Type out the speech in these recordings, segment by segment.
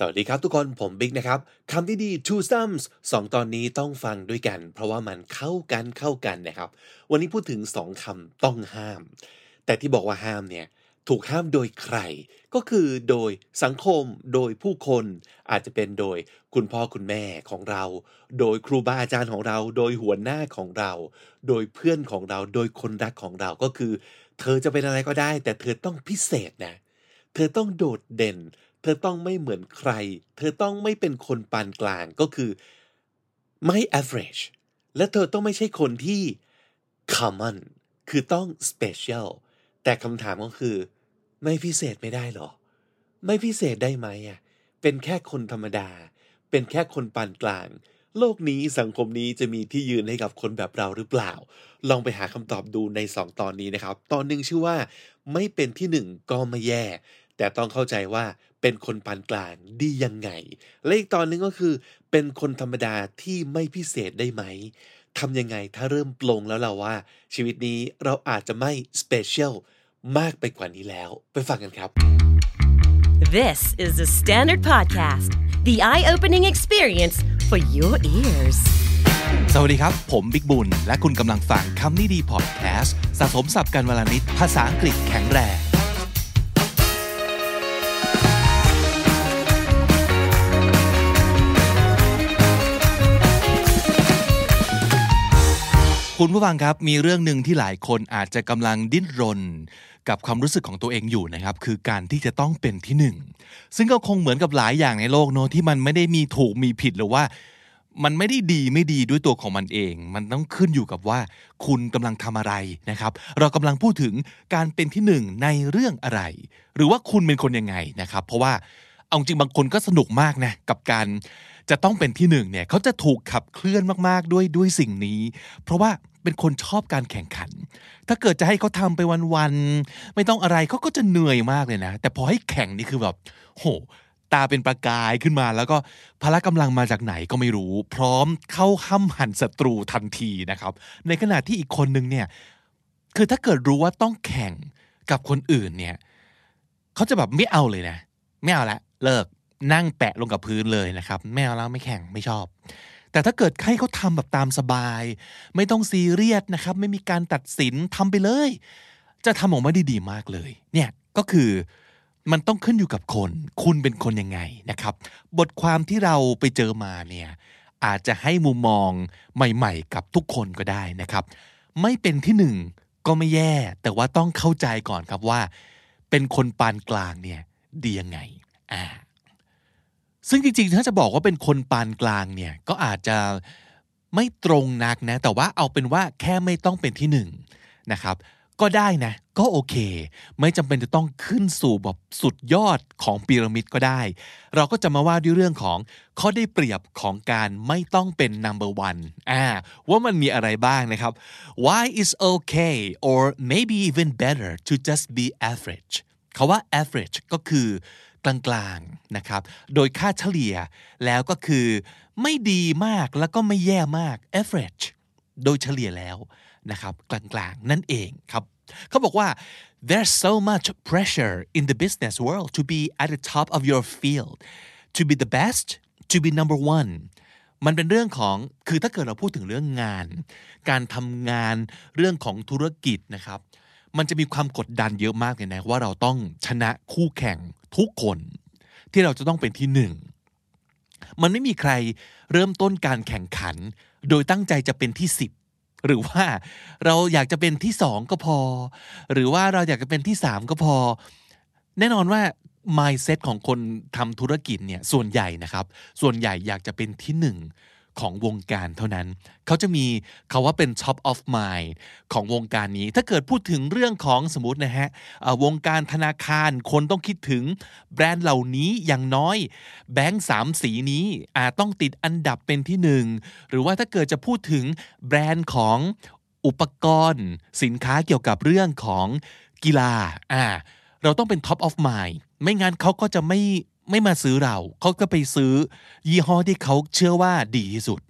สวัสดีครับทุกคนผมบิ๊กนะครับคำที่ดี two sums สองตอนนี้ต้องฟังด้วยกัน เพราะว่ามันเข้ากันเข้ากันนะครับ วันนี้พูดถึงสองคำต้องห้าม แต่ที่บอกว่าห้ามเนี่ยถูกห้ามโดยใคร ก็คือโดยสังคมโดยผู้คน อาจจะเป็นโดยคุณพ่อคุณแม่ของเรา โดยครูบาอาจารย์ของเรา โดยหัวหน้าของเรา โดยเพื่อนของเรา โดยคนรักของเราก็คือ เธอจะเป็นอะไรก็ได้ แต่เธอต้องพิเศษนะ เธอต้องโดดเด่น เธอต้องไม่เหมือนใคร เธอต้องไม่เป็นคนปานกลางก็คือไม่ average และเธอต้องไม่ใช่คนที่ common คือต้อง special แต่คำถามก็คือ ไม่พิเศษไม่ได้หรอ ไม่พิเศษได้ไหมอะ เป็นแค่คนธรรมดา เป็นแค่คนปานกลาง โลกนี้สังคมนี้จะมีที่ยืนให้กับคนแบบเราหรือเปล่า ลองไปหาคำตอบดูใน 2 ตอนนี้นะครับ ตอนหนึ่งชื่อว่า ไม่เป็นที่หนึ่งก็ไม่แย่ แต่ต้องเข้าใจว่า เป็นคนปานกลางดียังไง และอีกตอนหนึงก็คือ เป็นคนธรรมดาที่ไม่พิเศษได้ไหมทำยังไงถ้าเริ่มปลงแล้วเราว่า ชีวิตนี้เราอาจจะไม่สเปเชียลมากไปกว่านี้แล้ว ไปฟังกันครับ This is the Standard Podcast, the eye opening experience for your ears. สวัสดีครับ ผมบิ๊กบุญ และคุณกำลังฟังคำนี้ดีพอดแคสต์สะสมสับกันวลนิดภาษาอังกฤษแข็งแรง คุณผู้ฟังครับมีเรื่องหนึ่งที่หลายคนอาจจะกำลังดิ้นรน กับความรู้สึกของตัวเองอยู่นะครับ คือการที่จะต้องเป็นที่หนึ่งซึ่งก็คงเหมือนกับหลายอย่างในโลกเนอะที่มันไม่ได้มีถูกมีผิดหรือว่า มันไม่ได้ดีไม่ดีด้วยตัวของมันเอง มันต้องขึ้นอยู่กับว่า คุณกำลังทำอะไรนะครับ เรากำลังพูดถึงการเป็นที่หนึ่งในเรื่องอะไร หรือว่าคุณเป็นคนยังไงนะครับ เพราะว่าเอาจริงบางคนก็สนุกมากนะกับการจะต้องเป็นที่หนึ่งเนี่ยเขาจะถูกขับเคลื่อนมากๆด้วยด้วยสิ่งนี้ เพราะว่า เป็นคนชอบการแข่งขัน ถ้าเกิดจะให้เขาทำไปวันๆไม่ต้องอะไรเขาก็จะเหนื่อยมากเลยนะ แต่พอให้แข่งนี่คือแบบโหตาเป็นประกายขึ้นมาแล้วก็พละกำลังมาจากไหนก็ไม่รู้ พร้อมเข้าห้ำหั่นศัตรูทันทีนะครับ ในขณะที่อีกคนนึงเนี่ยคือถ้าเกิดรู้ว่าต้องแข่งกับคนอื่นเนี่ยเขาจะแบบไม่เอาเลยนะ ไม่เอาละเลิกนั่งแปะลงกับพื้นเลยนะครับ ไม่เอาแล้วไม่แข่งไม่ชอบ แต่ถ้าเกิดให้เขาทำแบบตามสบาย ไม่ต้องซีเรียสนะครับ ไม่มีการตัดสินทำไปเลย จะทำออกมาด้ดีมากเลย เนี่ยก็คือมันต้องขึ้นอยู่กับคน คุณเป็นคนยังไงนะครับ บทความที่เราไปเจอมาเนี่ยอาจจะให้มุมมองใหม่ๆ กับทุกคนก็ได้นะครับ ไม่เป็นที่หนึ่งก็ไม่แย่ แต่ว่าต้องเข้าใจก่อนครับว่า เป็นคนปานกลางเนี่ยดียังไงอ่า ซึ่งจริงๆ ถ้าจะบอกว่าเป็นคนปานกลางเนี่ย ก็อาจจะไม่ตรงนักนะ แต่ว่าเอาเป็นว่าแค่ไม่ต้องเป็นที่หนึ่งนะครับ ก็ได้นะ ก็โอเค ไม่จำเป็นจะต้องขึ้นสู่แบบสุดยอดของพีระมิดก็ได้ เราก็จะมาว่าด้วยเรื่องของข้อได้เปรียบของการไม่ต้องเป็น number one อ่า ว่ามันมีอะไรบ้างนะครับ why is okay or maybe even better to just be average คาว่า average ก็คือ กลางๆนะครับ โดยค่าเฉลี่ยแล้วก็คือไม่ดีมากแล้วก็ไม่แย่มาก average โดยเฉลี่ยแล้วนะครับกลางๆ นั่นเองครับเขาบอกว่า there's so much pressure in the business world to be at the top of your field to be the best to be number one มันเป็นเรื่องของคือถ้าเกิดเราพูดถึงเรื่องงาน การทำงานเรื่องของธุรกิจนะครับ มันจะมีความกดดันเยอะมากเลยนะว่าเราต้องชนะคู่แข่ง ทุกคนที่เราจะต้องเป็นที่หนึ่ง มันไม่มีใครเริ่มต้นการแข่งขัน โดยตั้งใจจะเป็นที่สิบหรือว่าเราอยากจะเป็นที่สองก็พอ หรือว่าเราอยากจะเป็นที่สามก็พอ แน่นอนว่า mindset ของคนทำธุรกิจเนี่ยส่วนใหญ่นะครับ ส่วนใหญ่อยากจะเป็นที่หนึ่ง ของวงการเท่านั้น เขาจะมีคาว่าเป็น top of mind ของวงการนี้ ถ้าเกิดพูดถึงเรื่องของสมมตินะฮะวงการธนาคารคนต้องคิดถึงแบรนด์เหล่านี้อย่างน้อย แบงค์สามสีนี้อาจต้องติดอันดับเป็นที่หนึ่งหรือว่าถ้าเกิดจะพูดถึงแบรนด์ของอุปกรณ์ สินค้าเกี่ยวกับเรื่องของกีฬาอ่าเราต้องเป็น top of mind ไม่งั้นเขาก็จะไม่ ไม่มาซื้อเรา เขาก็ไปซื้อยี่ห้อที่เขาเชื่อว่าดีที่สุด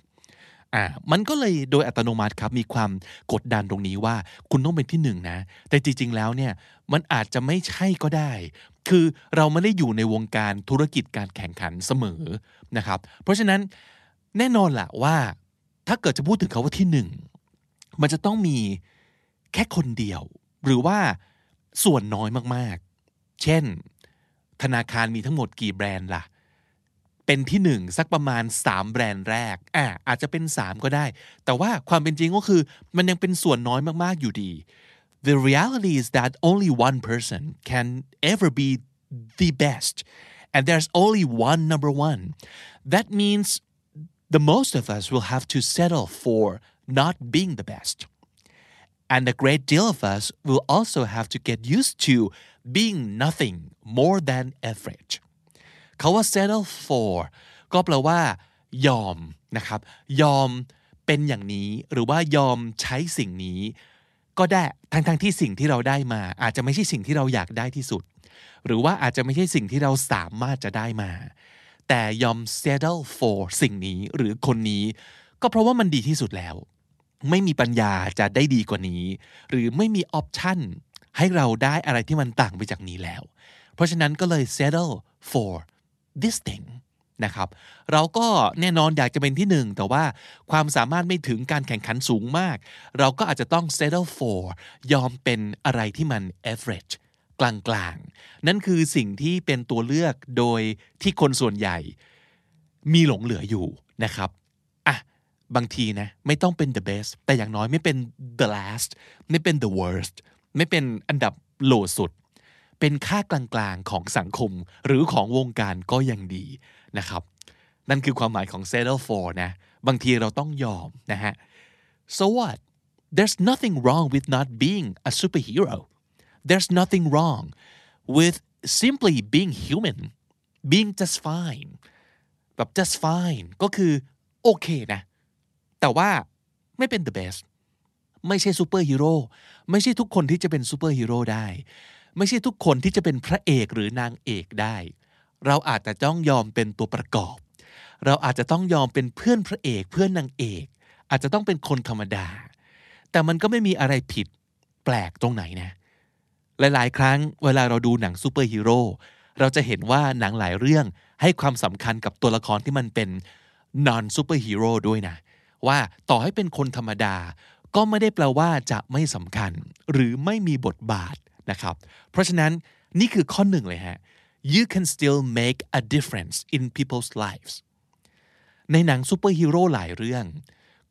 อ่ามันก็เลยโดยอัตโนมัติครับมีความกดดันตรงนี้ว่าคุณต้องเป็นที่หนึ่งนะ แต่จริง ๆ แล้วเนี่ยมันอาจจะไม่ใช่ก็ได้ คือเราไม่ได้อยู่ในวงการธุรกิจการแข่งขันเสมอนะครับ เพราะฉะนั้นแน่นอนแหละว่า ถ้าเกิดจะพูดถึงเขาว่าที่หนึ่งมันจะต้องมีแค่คนเดียว หรือว่าส่วนน้อยมากๆ เช่น ธนาคารมีทั้งหมดกี่แบรนด์ล่ะ เป็นที่หนึ่งสักประมาณ 3 แบรนด์แรกอะอาจจะเป็น 3 ก็ได้ แต่ว่าความเป็นจริงก็คือมันยังเป็นส่วนน้อยมาก ๆ อยู่ดี The reality is that only one person can ever be the best and there's only one number one that means the most of us will have to settle for not being the best and a great deal of us will also have to get used to being nothing more than average เขาว่า settle for ก็แปลว่ายอมนะครับ ยอมเป็นอย่างนี้หรือว่ายอมใช้สิ่งนี้ ก็ได้ทั้งทที่สิ่งที่เราได้มา อาจจะไม่ใช่สิ่งที่เราอยากได้ที่สุด หรือว่าอาจจะไม่ใช่สิ่งที่เราสามารถจะได้มา แต่ยอม settle for สิ่งนี้หรือคนนี้ ก็เพราะว่ามันดีที่สุดแล้ว ไม่มีปัญญาจะได้ดีกว่านี้ หรือไม่มีออปชั่น ให้เราได้อะไรที่มันต่างไปจากนี้แล้ว เพราะฉะนั้นก็เลย settle for this thing นะครับเราก็แน่นอนอยากจะเป็นที่หนึ่งแต่ว่าความสามารถไม่ถึงการแข่งขันสูงมาก เราก็อาจจะต้อง settle for ยอมเป็นอะไรที่มัน average กลางๆ นั่นคือสิ่งที่เป็นตัวเลือกโดยที่คนส่วนใหญ่ มีหลงเหลืออยู่นะครับอะบางทีนะ ไม่ต้องเป็น the best แต่อย่างน้อยไม่เป็น the last ไม่เป็น the worst ไม่เป็นอันดับโลสุด เป็นค่ากลางๆของสังคมหรือของวงการก็ยังดีนะครับ นั่นคือความหมายของ settle for นะบางทีเราต้องยอมนะฮะ so what there's nothing wrong with not being a superhero there's nothing wrong with simply being human being just fine แบบ just fine ก็คือ โอเคนะ แต่ว่าไม่เป็น the best ไม่ใช่ซูเปอร์ฮีโร่ไม่ใช่ทุกคนที่จะเป็นซูเปอร์ฮีโร่ได้ ไม่ใช่ทุกคนที่จะเป็นพระเอกหรือนางเอกได้ เราอาจจะต้องยอมเป็นตัวประกอบ เราอาจจะต้องยอมเป็นเพื่อนพระเอกเพื่อนนางเอก อาจจะต้องเป็นคนธรรมดา แต่มันก็ไม่มีอะไรผิดแปลกตรงไหนนะหลายๆ ครั้งเวลาเราดูหนังซูเปอร์ฮีโร่เราจะเห็นว่าหนังหลายเรื่องให้ความสำคัญกับตัวละครที่มันเป็น non super hero ด้วยนะ ว่าต่อให้เป็นคนธรรมดา ก็ไม่ได้แปลว่าจะไม่สำคัญ หรือไม่มีบทบาทนะครับ เพราะฉะนั้นนี่คือข้อหนึ่งเลยฮะ you can still make a difference in people's lives ในหนังซูเปอร์ฮีโร่หลายเรื่อง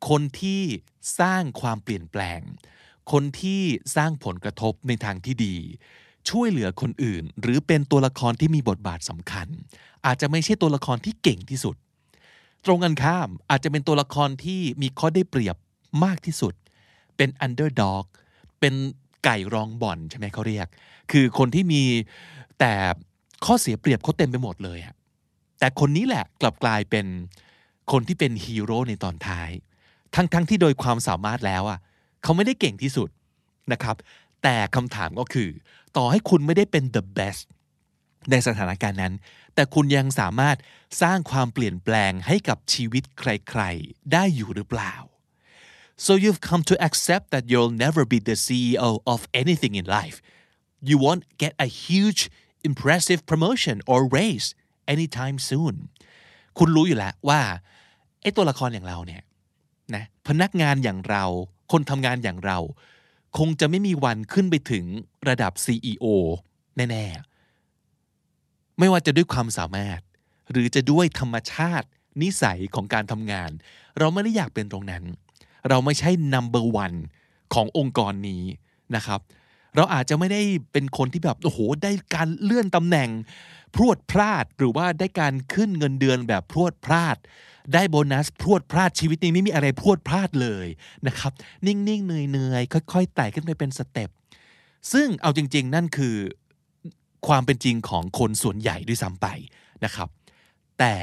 คนที่สร้างความเปลี่ยนแปลง คนที่สร้างผลกระทบในทางที่ดี ช่วยเหลือคนอื่น หรือเป็นตัวละครที่มีบทบาทสำคัญ อาจจะไม่ใช่ตัวละครที่เก่งที่สุด ตรงกันข้ามอาจจะเป็นตัวละครที่มีข้อได้เปรียบมากที่สุด เป็น underdog เป็นไก่รองบ่อนใช่ไหมเขาเรียก คือคนที่มีแต่ข้อเสียเปรียบเขาเต็มไปหมดเลยอะแต่คนนี้แหละกลับกลายเป็นคนที่เป็นฮีโร่ในตอนท้าย ทั้งๆทที่โดยความสามารถแล้วอะเขาไม่ได้เก่งที่สุดนะครับ แต่คำถามก็คือ ต่อให้คุณไม่ได้เป็น the best ในสถานการณ์นั้น แต่คุณยังสามารถสร้างความเปลี่ยนแปลงให้กับชีวิตใคร ๆ ได้อยู่หรือเปล่า so you've come to accept that you'll never be the CEO of anything in life you won't get a huge impressive promotion or raise anytime soon คุณรู้อยู่แล้วว่าไอ้ตัวละครอย่างเราเนี่ยนะพนักงานอย่างเรา คนทำงานอย่างเรา คงจะไม่มีวันขึ้นไปถึงระดับ CEO แน่ๆ ไม่ว่าจะด้วยความสามารถ หรือจะด้วยธรรมชาตินิสัยของการทำงาน เราไม่ได้อยากเป็นตรงนั้น เราไม่ใช่ number one ขององค์กรนี้นะครับเราอาจจะไม่ได้เป็นคนที่แบบโอ้โหได้การเลื่อนตำแหน่ง พรวดพลาดหรือว่าได้การขึ้นเงินเดือนแบบพรวดพลาด ได้โบนัสพรวดพลาดชีวิตนี้ไม่มีอะไรพรวดพลาดเลยนะครับ นิ่งๆเหนื่อยๆค่อยๆไต่ขึ้นไปเป็นสเต็ปซึ่งเอาจริง ๆ นั่นคือความเป็นจริงของคนส่วนใหญ่ด้วยซ้ำไปนะครับ แต่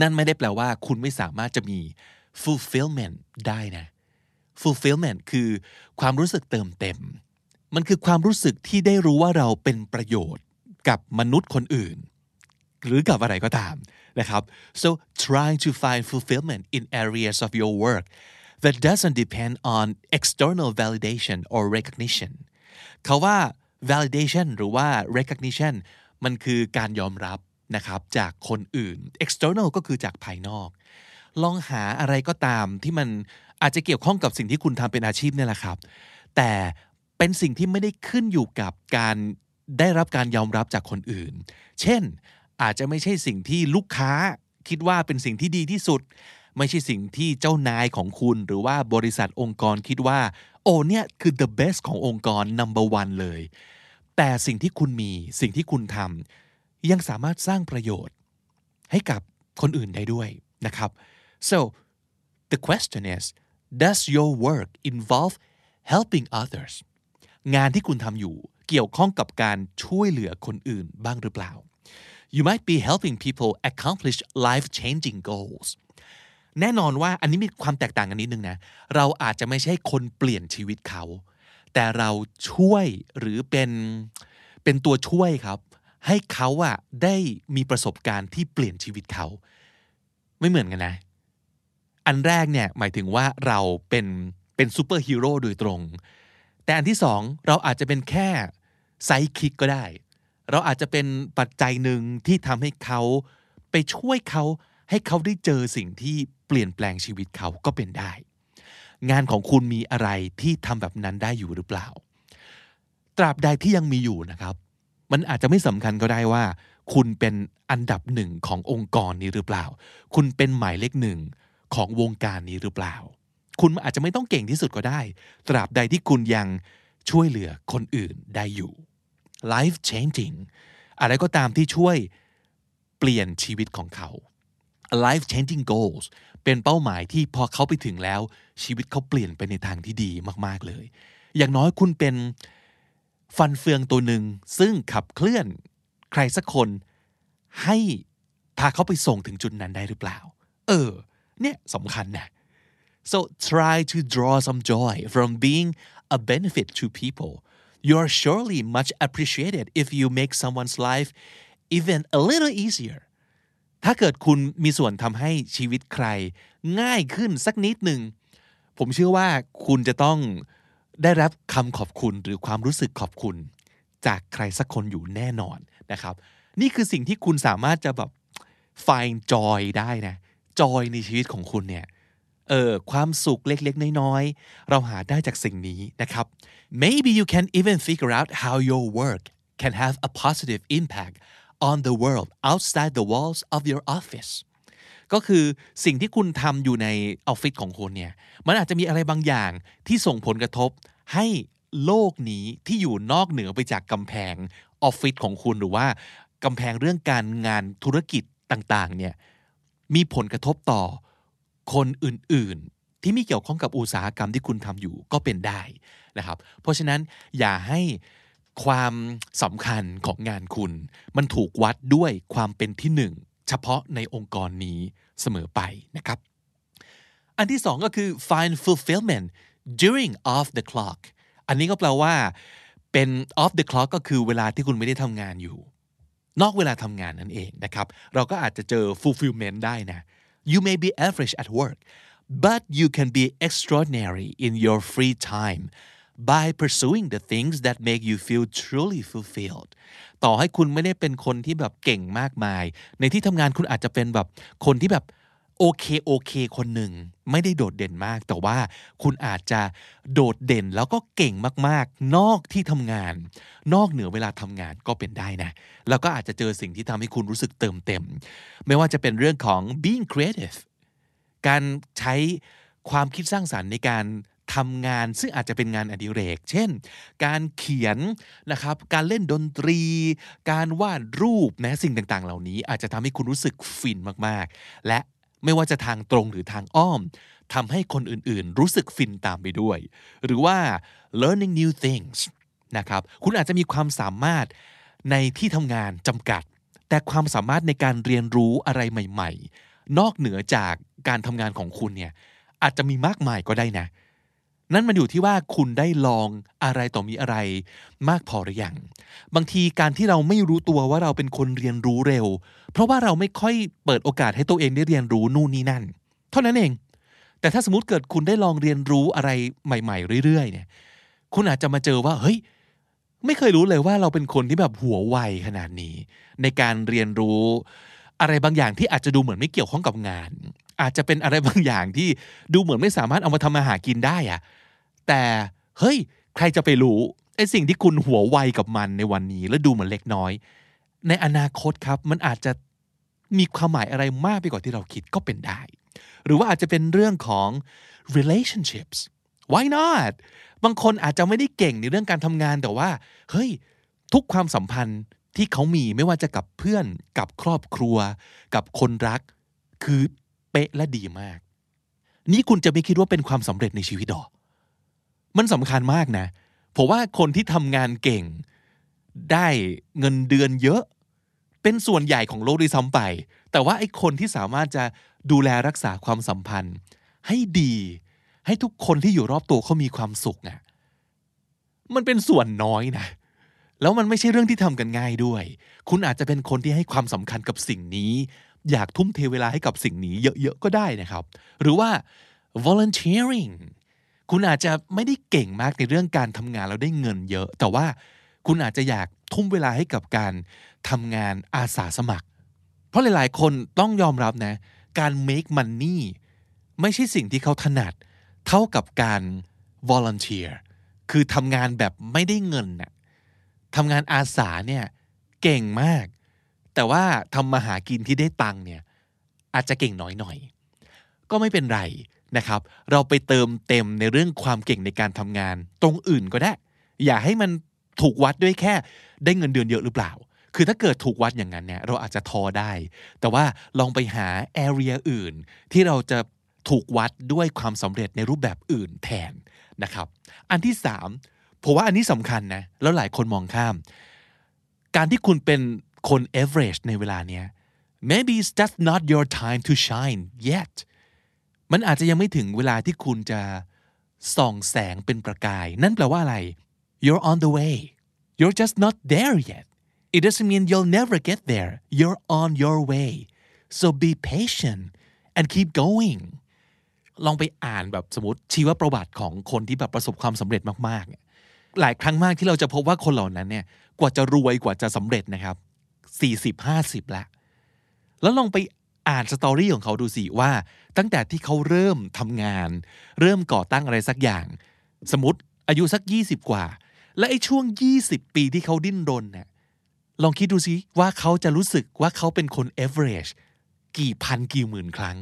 นั่นไม่ได้แปลว่าคุณไม่สามารถจะมี fulfillment ได้นะ fulfillment คือความรู้สึกเติมเต็ม มันคือความรู้สึกที่ได้รู้ว่าเราเป็นประโยชน์กับมนุษย์คนอื่น หรือกับอะไรก็ตามนะครับ so trying to find fulfillment in areas of your work that doesn't depend on external validation or recognition เขาว่า validation หรือว่า recognition มันคือการยอมรับนะครับจากคนอื่น external ก็คือจากภายนอก ลองหาอะไรก็ตามที่มันอาจจะเกี่ยวข้องกับสิ่งที่คุณทำเป็นอาชีพเนี่ยแหละครับ แต่เป็นสิ่งที่ไม่ได้ขึ้นอยู่กับการได้รับการยอมรับจากคนอื่น เช่น อาจจะไม่ใช่สิ่งที่ลูกค้าคิดว่าเป็นสิ่งที่ดีที่สุด ไม่ใช่สิ่งที่เจ้านายของคุณ หรือว่าบริษัทองค์กรคิดว่า โอ้เนี่ยคือ the best ขององค์กร number one เลย แต่สิ่งที่คุณมีสิ่งที่คุณทำยังสามารถสร้างประโยชน์ ให้กับคนอื่นได้ด้วยนะครับ so the question is does your work involve helping others งานที่คุณทำอยู่เกี่ยวข้องกับการช่วยเหลือคนอื่นบ้างหรือเปล่า you might be helping people accomplish life-changing goals แน่นอนว่าอันนี้มีความแตกต่างกันนิดนึงนะ เราอาจจะไม่ใช่คนเปลี่ยนชีวิตเขา แต่เราช่วยหรือเป็นเป็นตัวช่วยครับ ให้เขาอะได้มีประสบการณ์ที่เปลี่ยนชีวิตเขา ไม่เหมือนกันนะ อันแรกเนี่ยหมายถึงว่าเราเป็นเป็นซูเปอร์ฮีโร่โดยตรง แต่อันที่สองเราอาจจะเป็นแค่ sidekick ก็ได้ เราอาจจะเป็นปัจจัยหนึ่งที่ทำให้เขาไปช่วยเขาให้เขาได้เจอสิ่งที่เปลี่ยนแปลงชีวิตเขาก็เป็นได้ งานของคุณมีอะไรที่ทำแบบนั้นได้อยู่หรือเปล่า ตราบใดที่ยังมีอยู่นะครับ มันอาจจะไม่สำคัญก็ได้ว่า คุณเป็นอันดับหนึ่งขององค์กรนี้หรือเปล่า คุณเป็นหมายเลขหนึ่ง ของวงการนี้หรือเปล่า คุณอาจจะไม่ต้องเก่งที่สุดก็ได้ ตราบใดที่คุณยังช่วยเหลือคนอื่นได้อยู่ life changing อะไรก็ตามที่ช่วยเปลี่ยนชีวิตของเขา life changing goals เป็นเป้าหมายที่พอเขาไปถึงแล้ว ชีวิตเขาเปลี่ยนไปในทางที่ดีมากๆเลย อย่างน้อยคุณเป็นฟันเฟืองตัวหนึ่งซึ่งขับเคลื่อนใครสักคนให้พาเขาไปส่งถึงจุดนั้นได้หรือเปล่า เออ เนี่ยสำคัญนะ so try to draw some joy from being a benefit to people you are surely much appreciated if you make someone's life even a little easier ถ้าเกิดคุณมีส่วนทำให้ชีวิตใคร ง่ายขึ้นสักนิดหนึ่ง ผมเชื่อว่าคุณจะต้องได้รับคำขอบคุณหรือความรู้สึกขอบคุณ จากใครสักคนอยู่แน่นอนนะครับ นี่คือสิ่งที่คุณสามารถจะแบบ find joy ได้นะ joy ในชีวิตของคุณเนี่ยเออความสุขเล็กๆ น้อยๆ เราหาได้จากสิ่งนี้นะครับ maybe you can even figure out how your work can have a positive impact on the world outside the walls of your office ก็คือสิ่งที่คุณทำอยู่ในออฟฟิศของคุณเนี่ย มันอาจจะมีอะไรบางอย่างที่ส่งผลกระทบ ให้โลกนี้ที่อยู่นอกเหนือไปจากกำแพงออฟฟิศของคุณหรือว่ากำแพงเรื่องการงานธุรกิจต่างๆ เนี่ย มีผลกระทบต่อคนอื่นๆ ที่ไม่เกี่ยวข้องกับอุตสาหกรรมที่คุณทำอยู่ก็เป็นได้นะครับ เพราะฉะนั้นอย่าให้ความสำคัญของงานคุณ มันถูกวัดด้วยความเป็นที่หนึ่งเฉพาะในองค์กรนี้เสมอไปนะครับ อันที่สองก็คือ find fulfillment during off the clock อันนี้ก็แปลว่าเป็น off the clock ก็คือเวลาที่คุณไม่ได้ทำงานอยู่ นอกเวลาทำงานนั่นเองนะครับ เราก็อาจจะเจอ fulfillment ได้นะ you may be average at work but you can be extraordinary in your free time by pursuing the things that make you feel truly fulfilled ต่อให้คุณไม่ได้เป็นคนที่แบบเก่งมากมาย ในที่ทำงานคุณอาจจะเป็นแบบคนที่แบบ โอเคโอเค คนหนึ่งไม่ได้โดดเด่นมาก แต่ว่าคุณอาจจะโดดเด่นแล้วก็เก่งมากๆ นอกที่ทำงาน นอกเหนือเวลาทำงานก็เป็นได้นะ แล้วก็อาจจะเจอสิ่งที่ทำให้คุณรู้สึกเติมเต็ม ไม่ว่าจะเป็นเรื่องของ being creative การใช้ความคิดสร้างสรรค์ในการทำงานซึ่งอาจจะเป็นงานอดิเรก เช่น การเขียนนะครับ การเล่นดนตรี การวาดรูปนะสิ่งต่างๆ เหล่านี้อาจจะทำให้คุณรู้สึกฟินมากๆ และ ไม่ว่าจะทางตรงหรือทางอ้อมทำให้คนอื่นๆ รู้สึกฟินตามไปด้วย หรือว่า learning new things นะครับคุณอาจจะมีความสามารถในที่ทำงานจำกัด แต่ความสามารถในการเรียนรู้อะไรใหม่ ๆ นอกเหนือจากการทำงานของคุณเนี่ยอาจจะมีมากมายก็ได้นะ นั่นมันอยู่ที่ว่าคุณได้ลองอะไรต่อมีอะไรมากพอหรือยังบางทีการที่เราไม่รู้ตัวว่าเราเป็นคนเรียนรู้เร็ว เพราะว่าเราไม่ค่อยเปิดโอกาสให้ตัวเองได้เรียนรู้นู่นนี่นั่น เท่านั้นเอง แต่ถ้าสมมติเกิดคุณได้ลองเรียนรู้อะไรใหม่ ๆ เรื่อย ๆ เนี่ย คุณอาจจะมาเจอว่าเฮ้ยไม่เคยรู้เลยว่าเราเป็นคนที่แบบหัวไวขนาดนี้ ในการเรียนรู้อะไรบางอย่างที่อาจจะดูเหมือนไม่เกี่ยวข้องกับงาน อาจจะเป็นอะไรบางอย่างที่ดูเหมือนไม่สามารถเอามาทำมาหากินได้อะ แต่เฮ้ยใครจะไปรู้ไอ้สิ่งที่คุณหัวไวกับมันในวันนี้ แล้วดูเหมือนเล็กน้อย ในอนาคตครับมันอาจจะมีความหมายอะไรมากไปกว่าที่เราคิดก็เป็นได้ หรือว่าอาจจะเป็นเรื่องของ relationships why not บางคนอาจจะไม่ได้เก่งในเรื่องการทำงานแต่ว่า เฮ้ย ทุกความสัมพันธ์ที่เขามีไม่ว่าจะกับเพื่อนกับครอบครัว กับคนรัก คือเป๊ะและดีมาก นี่คุณจะไม่คิดว่าเป็นความสำเร็จในชีวิตหรอ มันสำคัญมากนะผมว่าคนที่ทำงานเก่ง ได้เงินเดือนเยอะ เป็นส่วนใหญ่ของโลกด้วยซ้ำไป แต่ว่าไอ้คนที่สามารถจะดูแลรักษาความสัมพันธ์ ให้ดี ให้ทุกคนที่อยู่รอบตัวเขามีความสุขอะมันเป็นส่วนน้อยนะแล้วมันไม่ใช่เรื่องที่ทำกันง่ายด้วย คุณอาจจะเป็นคนที่ให้ความสำคัญกับสิ่งนี้ อยากทุ่มเทเวลาให้กับสิ่งนี้เยอะๆก็ได้นะครับ หรือว่า volunteering คุณอาจจะไม่ได้เก่งมากในเรื่องการทำงานแล้วได้เงินเยอะ แต่ว่าคุณอาจจะอยากทุ่มเวลาให้กับการทำงานอาสาสมัคร เพราะหลาย ๆ คนต้องยอมรับนะ การ make money ไม่ใช่สิ่งที่เขาถนัด เท่ากับการ volunteer คือทำงานแบบไม่ได้เงินน่ะทำงานอาสาเนี่ยเก่งมาก แต่ว่าทำมาหากินที่ได้ตังเนี่ยอาจจะเก่งน้อยหน่อย ก็ไม่เป็นไร นะครับ เราไปเติมเต็มในเรื่องความเก่งในการทำงาน ตรงอื่นก็ได้ อย่าให้มันถูกวัดด้วยแค่ได้เงินเดือนเยอะหรือเปล่า คือถ้าเกิดถูกวัดอย่างนั้นเนี่ยเราอาจจะท้อได้ แต่ว่าลองไปหา area อื่น ที่เราจะถูกวัดด้วยความสำเร็จในรูปแบบอื่นแทนนะครับ อันที่สามผมว่าอันนี้สำคัญนะ แล้วหลายคนมองข้าม การที่คุณเป็นคน average ในเวลาเนี้ย maybe it's just not your time to shine yet มันอาจจะยังไม่ถึงเวลาที่คุณจะส่องแสงเป็นประกาย นั่นแปลว่าอะไร you're on the way you're just not there yet it doesn't mean you'll never get there you're on your way so be patient and keep going ลองไปอ่านแบบสมมติชีวประวัติของคนที่แบบประสบความสำเร็จมากๆ หลายครั้งมากที่เราจะพบว่าคนเหล่านั้นเนี่ยกว่าจะรวยกว่าจะสำเร็จนะครับ40 50ละแล้วลองไป อ่านสตอรี่ของเขาดูสิว่า ตั้งแต่ที่เขาเริ่มทำงาน เริ่มก่อตั้งอะไรสักอย่าง สมมติอายุสัก 20 กว่า และไอ้ช่วง 20 ปีที่เขาดิ้นรนเนี่ยลองคิดดูสิว่าเขาจะรู้สึกว่าเขาเป็นคน average กี่พันกี่หมื่นครั้ง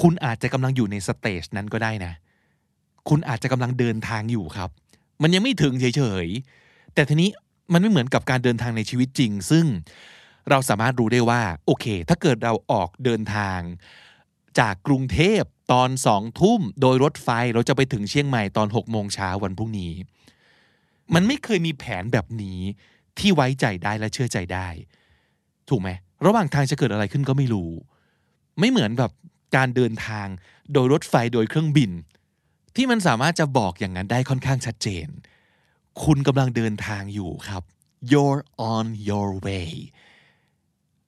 คุณอาจจะกำลังอยู่ในสเตจนั้นก็ได้นะ คุณอาจจะกำลังเดินทางอยู่ครับ มันยังไม่ถึงเฉยๆ แต่ทีนี้มันไม่เหมือนกับการเดินทางในชีวิตจริง ซึ่ง เราสามารถรู้ได้ว่าโอเค ถ้าเกิดเราออกเดินทาง จากกรุงเทพตอนสองทุ่มโดยรถไฟเราจะไปถึงเชียงใหม่ตอนหกโมงเช้าวันพรุ่งนี้ มันไม่เคยมีแผนแบบนี้ที่ไว้ใจได้และเชื่อใจได้ ถูกไหมระหว่างทางจะเกิดอะไรขึ้นก็ไม่รู้ ไม่เหมือนแบบการเดินทางโดยรถไฟโดยเครื่องบิน ที่มันสามารถจะบอกอย่างนั้นได้ค่อนข้างชัดเจน คุณกำลังเดินทางอยู่ครับ you're on your way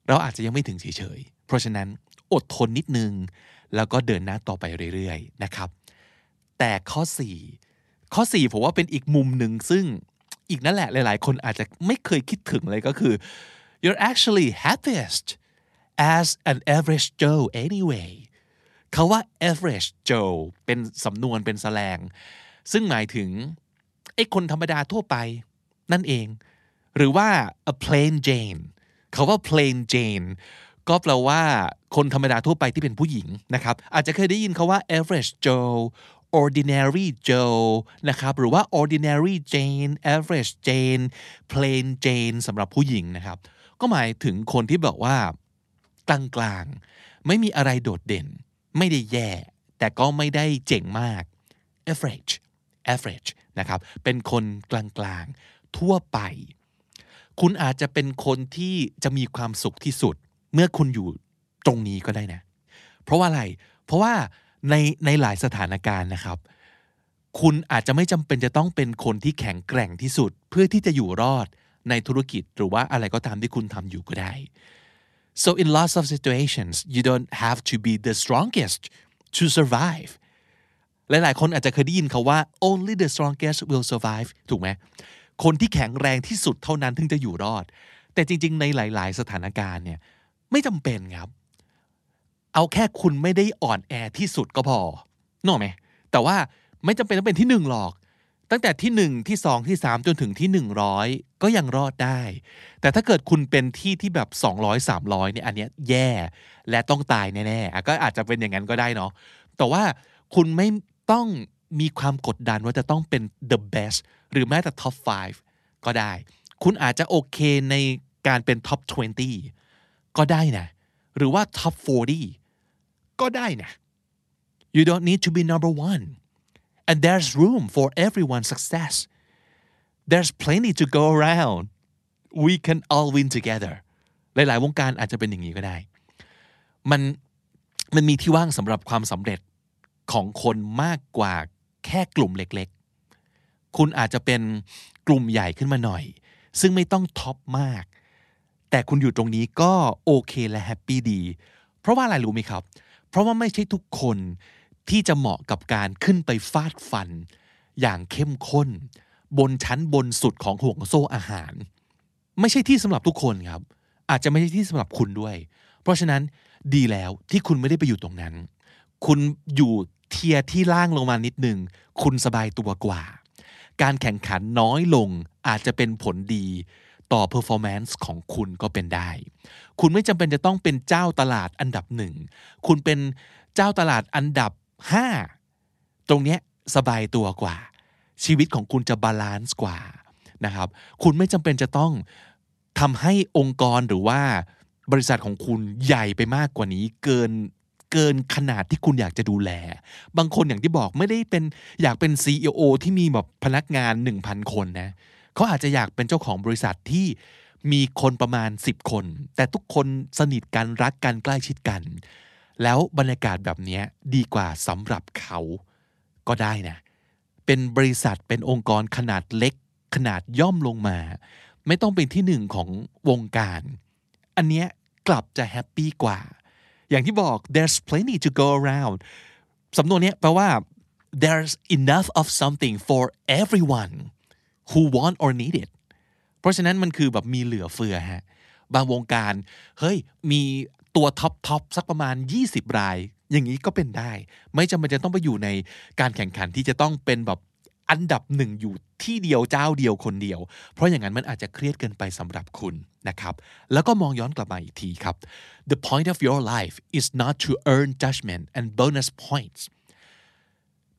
เราอาจจะยังไม่ถึงเฉยๆ เพราะฉะนั้นอดทนนิดนึง แล้วก็เดินหน้าต่อไปเรื่อยๆนะครับ แต่ข้อ 4 ข้อ 4 ผมว่าเป็นอีกมุมหนึ่งซึ่งอีกนั่นแหละหลายๆ คนอาจจะไม่เคยคิดถึงเลยก็คือ you're actually happiest as an average Joe anyway เขาว่า average Joe เป็นสำนวนเป็นแสลง ซึ่งหมายถึงไอ้คนธรรมดาทั่วไปนั่นเอง หรือว่า a plain Jane เขาว่า plain Jane ก็แปลว่าคนธรรมดาทั่วไปที่เป็นผู้หญิงนะครับ อาจจะเคยได้ยินเขาว่า average Joe ordinary Joe นะครับ หรือว่า ordinary Jane average Jane plain Jane สำหรับผู้หญิงนะครับ ก็หมายถึงคนที่บอกว่า กลางๆ ไม่มีอะไรโดดเด่น ไม่ได้แย่ แต่ก็ไม่ได้เจ๋งมาก average average นะครับ เป็นคนกลางๆ ทั่วไป คุณอาจจะเป็นคนที่จะมีความสุขที่สุด เมื่อคุณอยู่ตรงนี้ก็ได้นะ เพราะว่าอะไร เพราะว่าในในหลายสถานการณ์นะครับ คุณอาจจะไม่จำเป็นจะต้องเป็นคนที่แข็งแกร่งที่สุด เพื่อที่จะอยู่รอดในธุรกิจหรือว่าอะไรก็ตามที่คุณทำอยู่ก็ได้ so in lots of situations you don't have to be the strongest to survive หลายๆ คนอาจจะเคยได้ยินคาว่า only the strongest will survive ถูกไหม คนที่แข็งแรงที่สุดเท่านั้นถึงจะอยู่รอด แต่จริง ๆ ในหลาย ๆ สถานการณ์เนี่ยไม่จำเป็นครับ เอาแค่คุณไม่ได้อ่อนแอที่สุดก็พอนกไหมแต่ว่าไม่จำเป็นต้องเป็นที่หนึ่งหรอก ตั้งแต่ที่หนึ่งที่สองที่สามจนถึงที่หนึ่งร้อยก็ยังรอดได้ แต่ถ้าเกิดคุณเป็นที่ที่แบบสองร้อยสามร้อยเนี่ยอันเนี้ยแย่และต้องตายแน่ๆก็อาจจะเป็นอย่างนั้นก็ได้เนาะแต่ว่าคุณไม่ต้อง มีความกดดันว่าจะต้องเป็น the best หรือแม้แต่ top 5 ก็ได้ คุณอาจจะโอเคในการเป็น top 20 ก็ได้นะ หรือว่า top 40 ก็ได้นะ you don't need to be number one and there's room for everyone's success there's plenty to go around we can all win together หลาย ๆ วงการอาจจะเป็นอย่างนี้ก็ได้ มันมันมีที่ว่างสำหรับความสำเร็จของคนมากกว่า แค่กลุ่มเล็กๆ คุณอาจจะเป็นกลุ่มใหญ่ขึ้นมาหน่อย ซึ่งไม่ต้องท็อปมาก แต่คุณอยู่ตรงนี้ก็โอเคและแฮปปี้ดี เพราะว่าอะไรรู้ไหมครับ เพราะว่าไม่ใช่ทุกคนที่จะเหมาะกับการขึ้นไปฟาดฟัน อย่างเข้มข้น บนชั้นบนสุดของห่วงโซ่อาหาร ไม่ใช่ที่สำหรับทุกคนครับ อาจจะไม่ใช่ที่สำหรับคุณด้วย เพราะฉะนั้นดีแล้วที่คุณไม่ได้ไปอยู่ตรงนั้น คุณอยู่ เทียที่ล่างลงมานิดหนึ่งคุณสบายตัวกว่า การแข่งขันน้อยลงอาจจะเป็นผลดีต่อ performance ของคุณก็เป็นได้ คุณไม่จำเป็นจะต้องเป็นเจ้าตลาดอันดับหนึ่ง คุณเป็นเจ้าตลาดอันดับ 5 ตรงเนี้ยสบายตัวกว่า ชีวิตของคุณจะบาลานซ์กว่านะครับ คุณไม่จำเป็นจะต้องทำให้องค์กรหรือว่าบริษัทของคุณใหญ่ไปมากกว่านี้เกิน เกินขนาดที่คุณอยากจะดูแล บางคนอย่างที่บอกไม่ได้เป็นอยากเป็น CEO ที่มีแบบพนักงาน 1,000 คนนะเขาอาจจะอยากเป็นเจ้าของบริษัทที่มีคนประมาณ 10 คน แต่ทุกคนสนิทกันรักกันใกล้ชิดกัน แล้วบรรยากาศแบบนี้ดีกว่าสำหรับเขาก็ได้นะ เป็นบริษัทเป็นองค์กรขนาดเล็ก ขนาดย่อมลงมา ไม่ต้องเป็นที่หนึ่งของวงการ อันเนี้ยกลับจะแฮปปี้กว่า อย่างที่บอก there's plenty to go around สำนวนนี้แปลว่า there's enough of something for everyone who want or need it เพราะฉะนั้นมันคือแบบมีเหลือเฟือฮะ บางวงการ เฮ้ย มีตัวท็อปท็อปสักประมาณ 20 ราย อย่างนี้ก็เป็นได้ ไม่จำเป็นจะต้องไปอยู่ในการแข่งขันที่จะต้องเป็นแบบ อันดับหนึ่งอยู่ที่เดียวเจ้าเดียวคนเดียว เพราะอย่างนั้นมันอาจจะเครียดเกินไปสำหรับคุณนะครับ แล้วก็มองย้อนกลับมาอีกทีครับ the point of your life is not to earn judgment and bonus points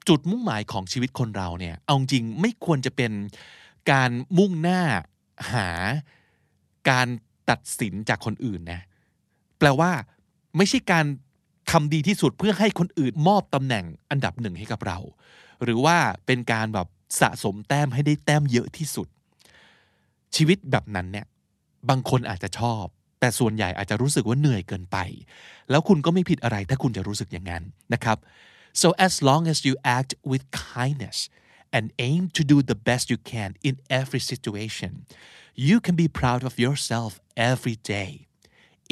จุดมุ่งหมายของชีวิตคนเราเนี่ย เอาจริงไม่ควรจะเป็นการมุ่งหน้าหาการตัดสินจากคนอื่นนะ แปลว่าไม่ใช่การทำดีที่สุดเพื่อให้คนอื่นมอบตำแหน่งอันดับหนึ่งให้กับเรา หรือว่าเป็นการแบบสะสมแต้มให้ได้แต้มเยอะที่สุด ชีวิตแบบนั้นเนี่ยบางคนอาจจะชอบ แต่ส่วนใหญ่อาจจะรู้สึกว่าเหนื่อยเกินไป แล้วคุณก็ไม่ผิดอะไรถ้าคุณจะรู้สึกอย่างนั้นนะครับ so as long as you act with kindness and aim to do the best you can in every situation you can be proud of yourself every day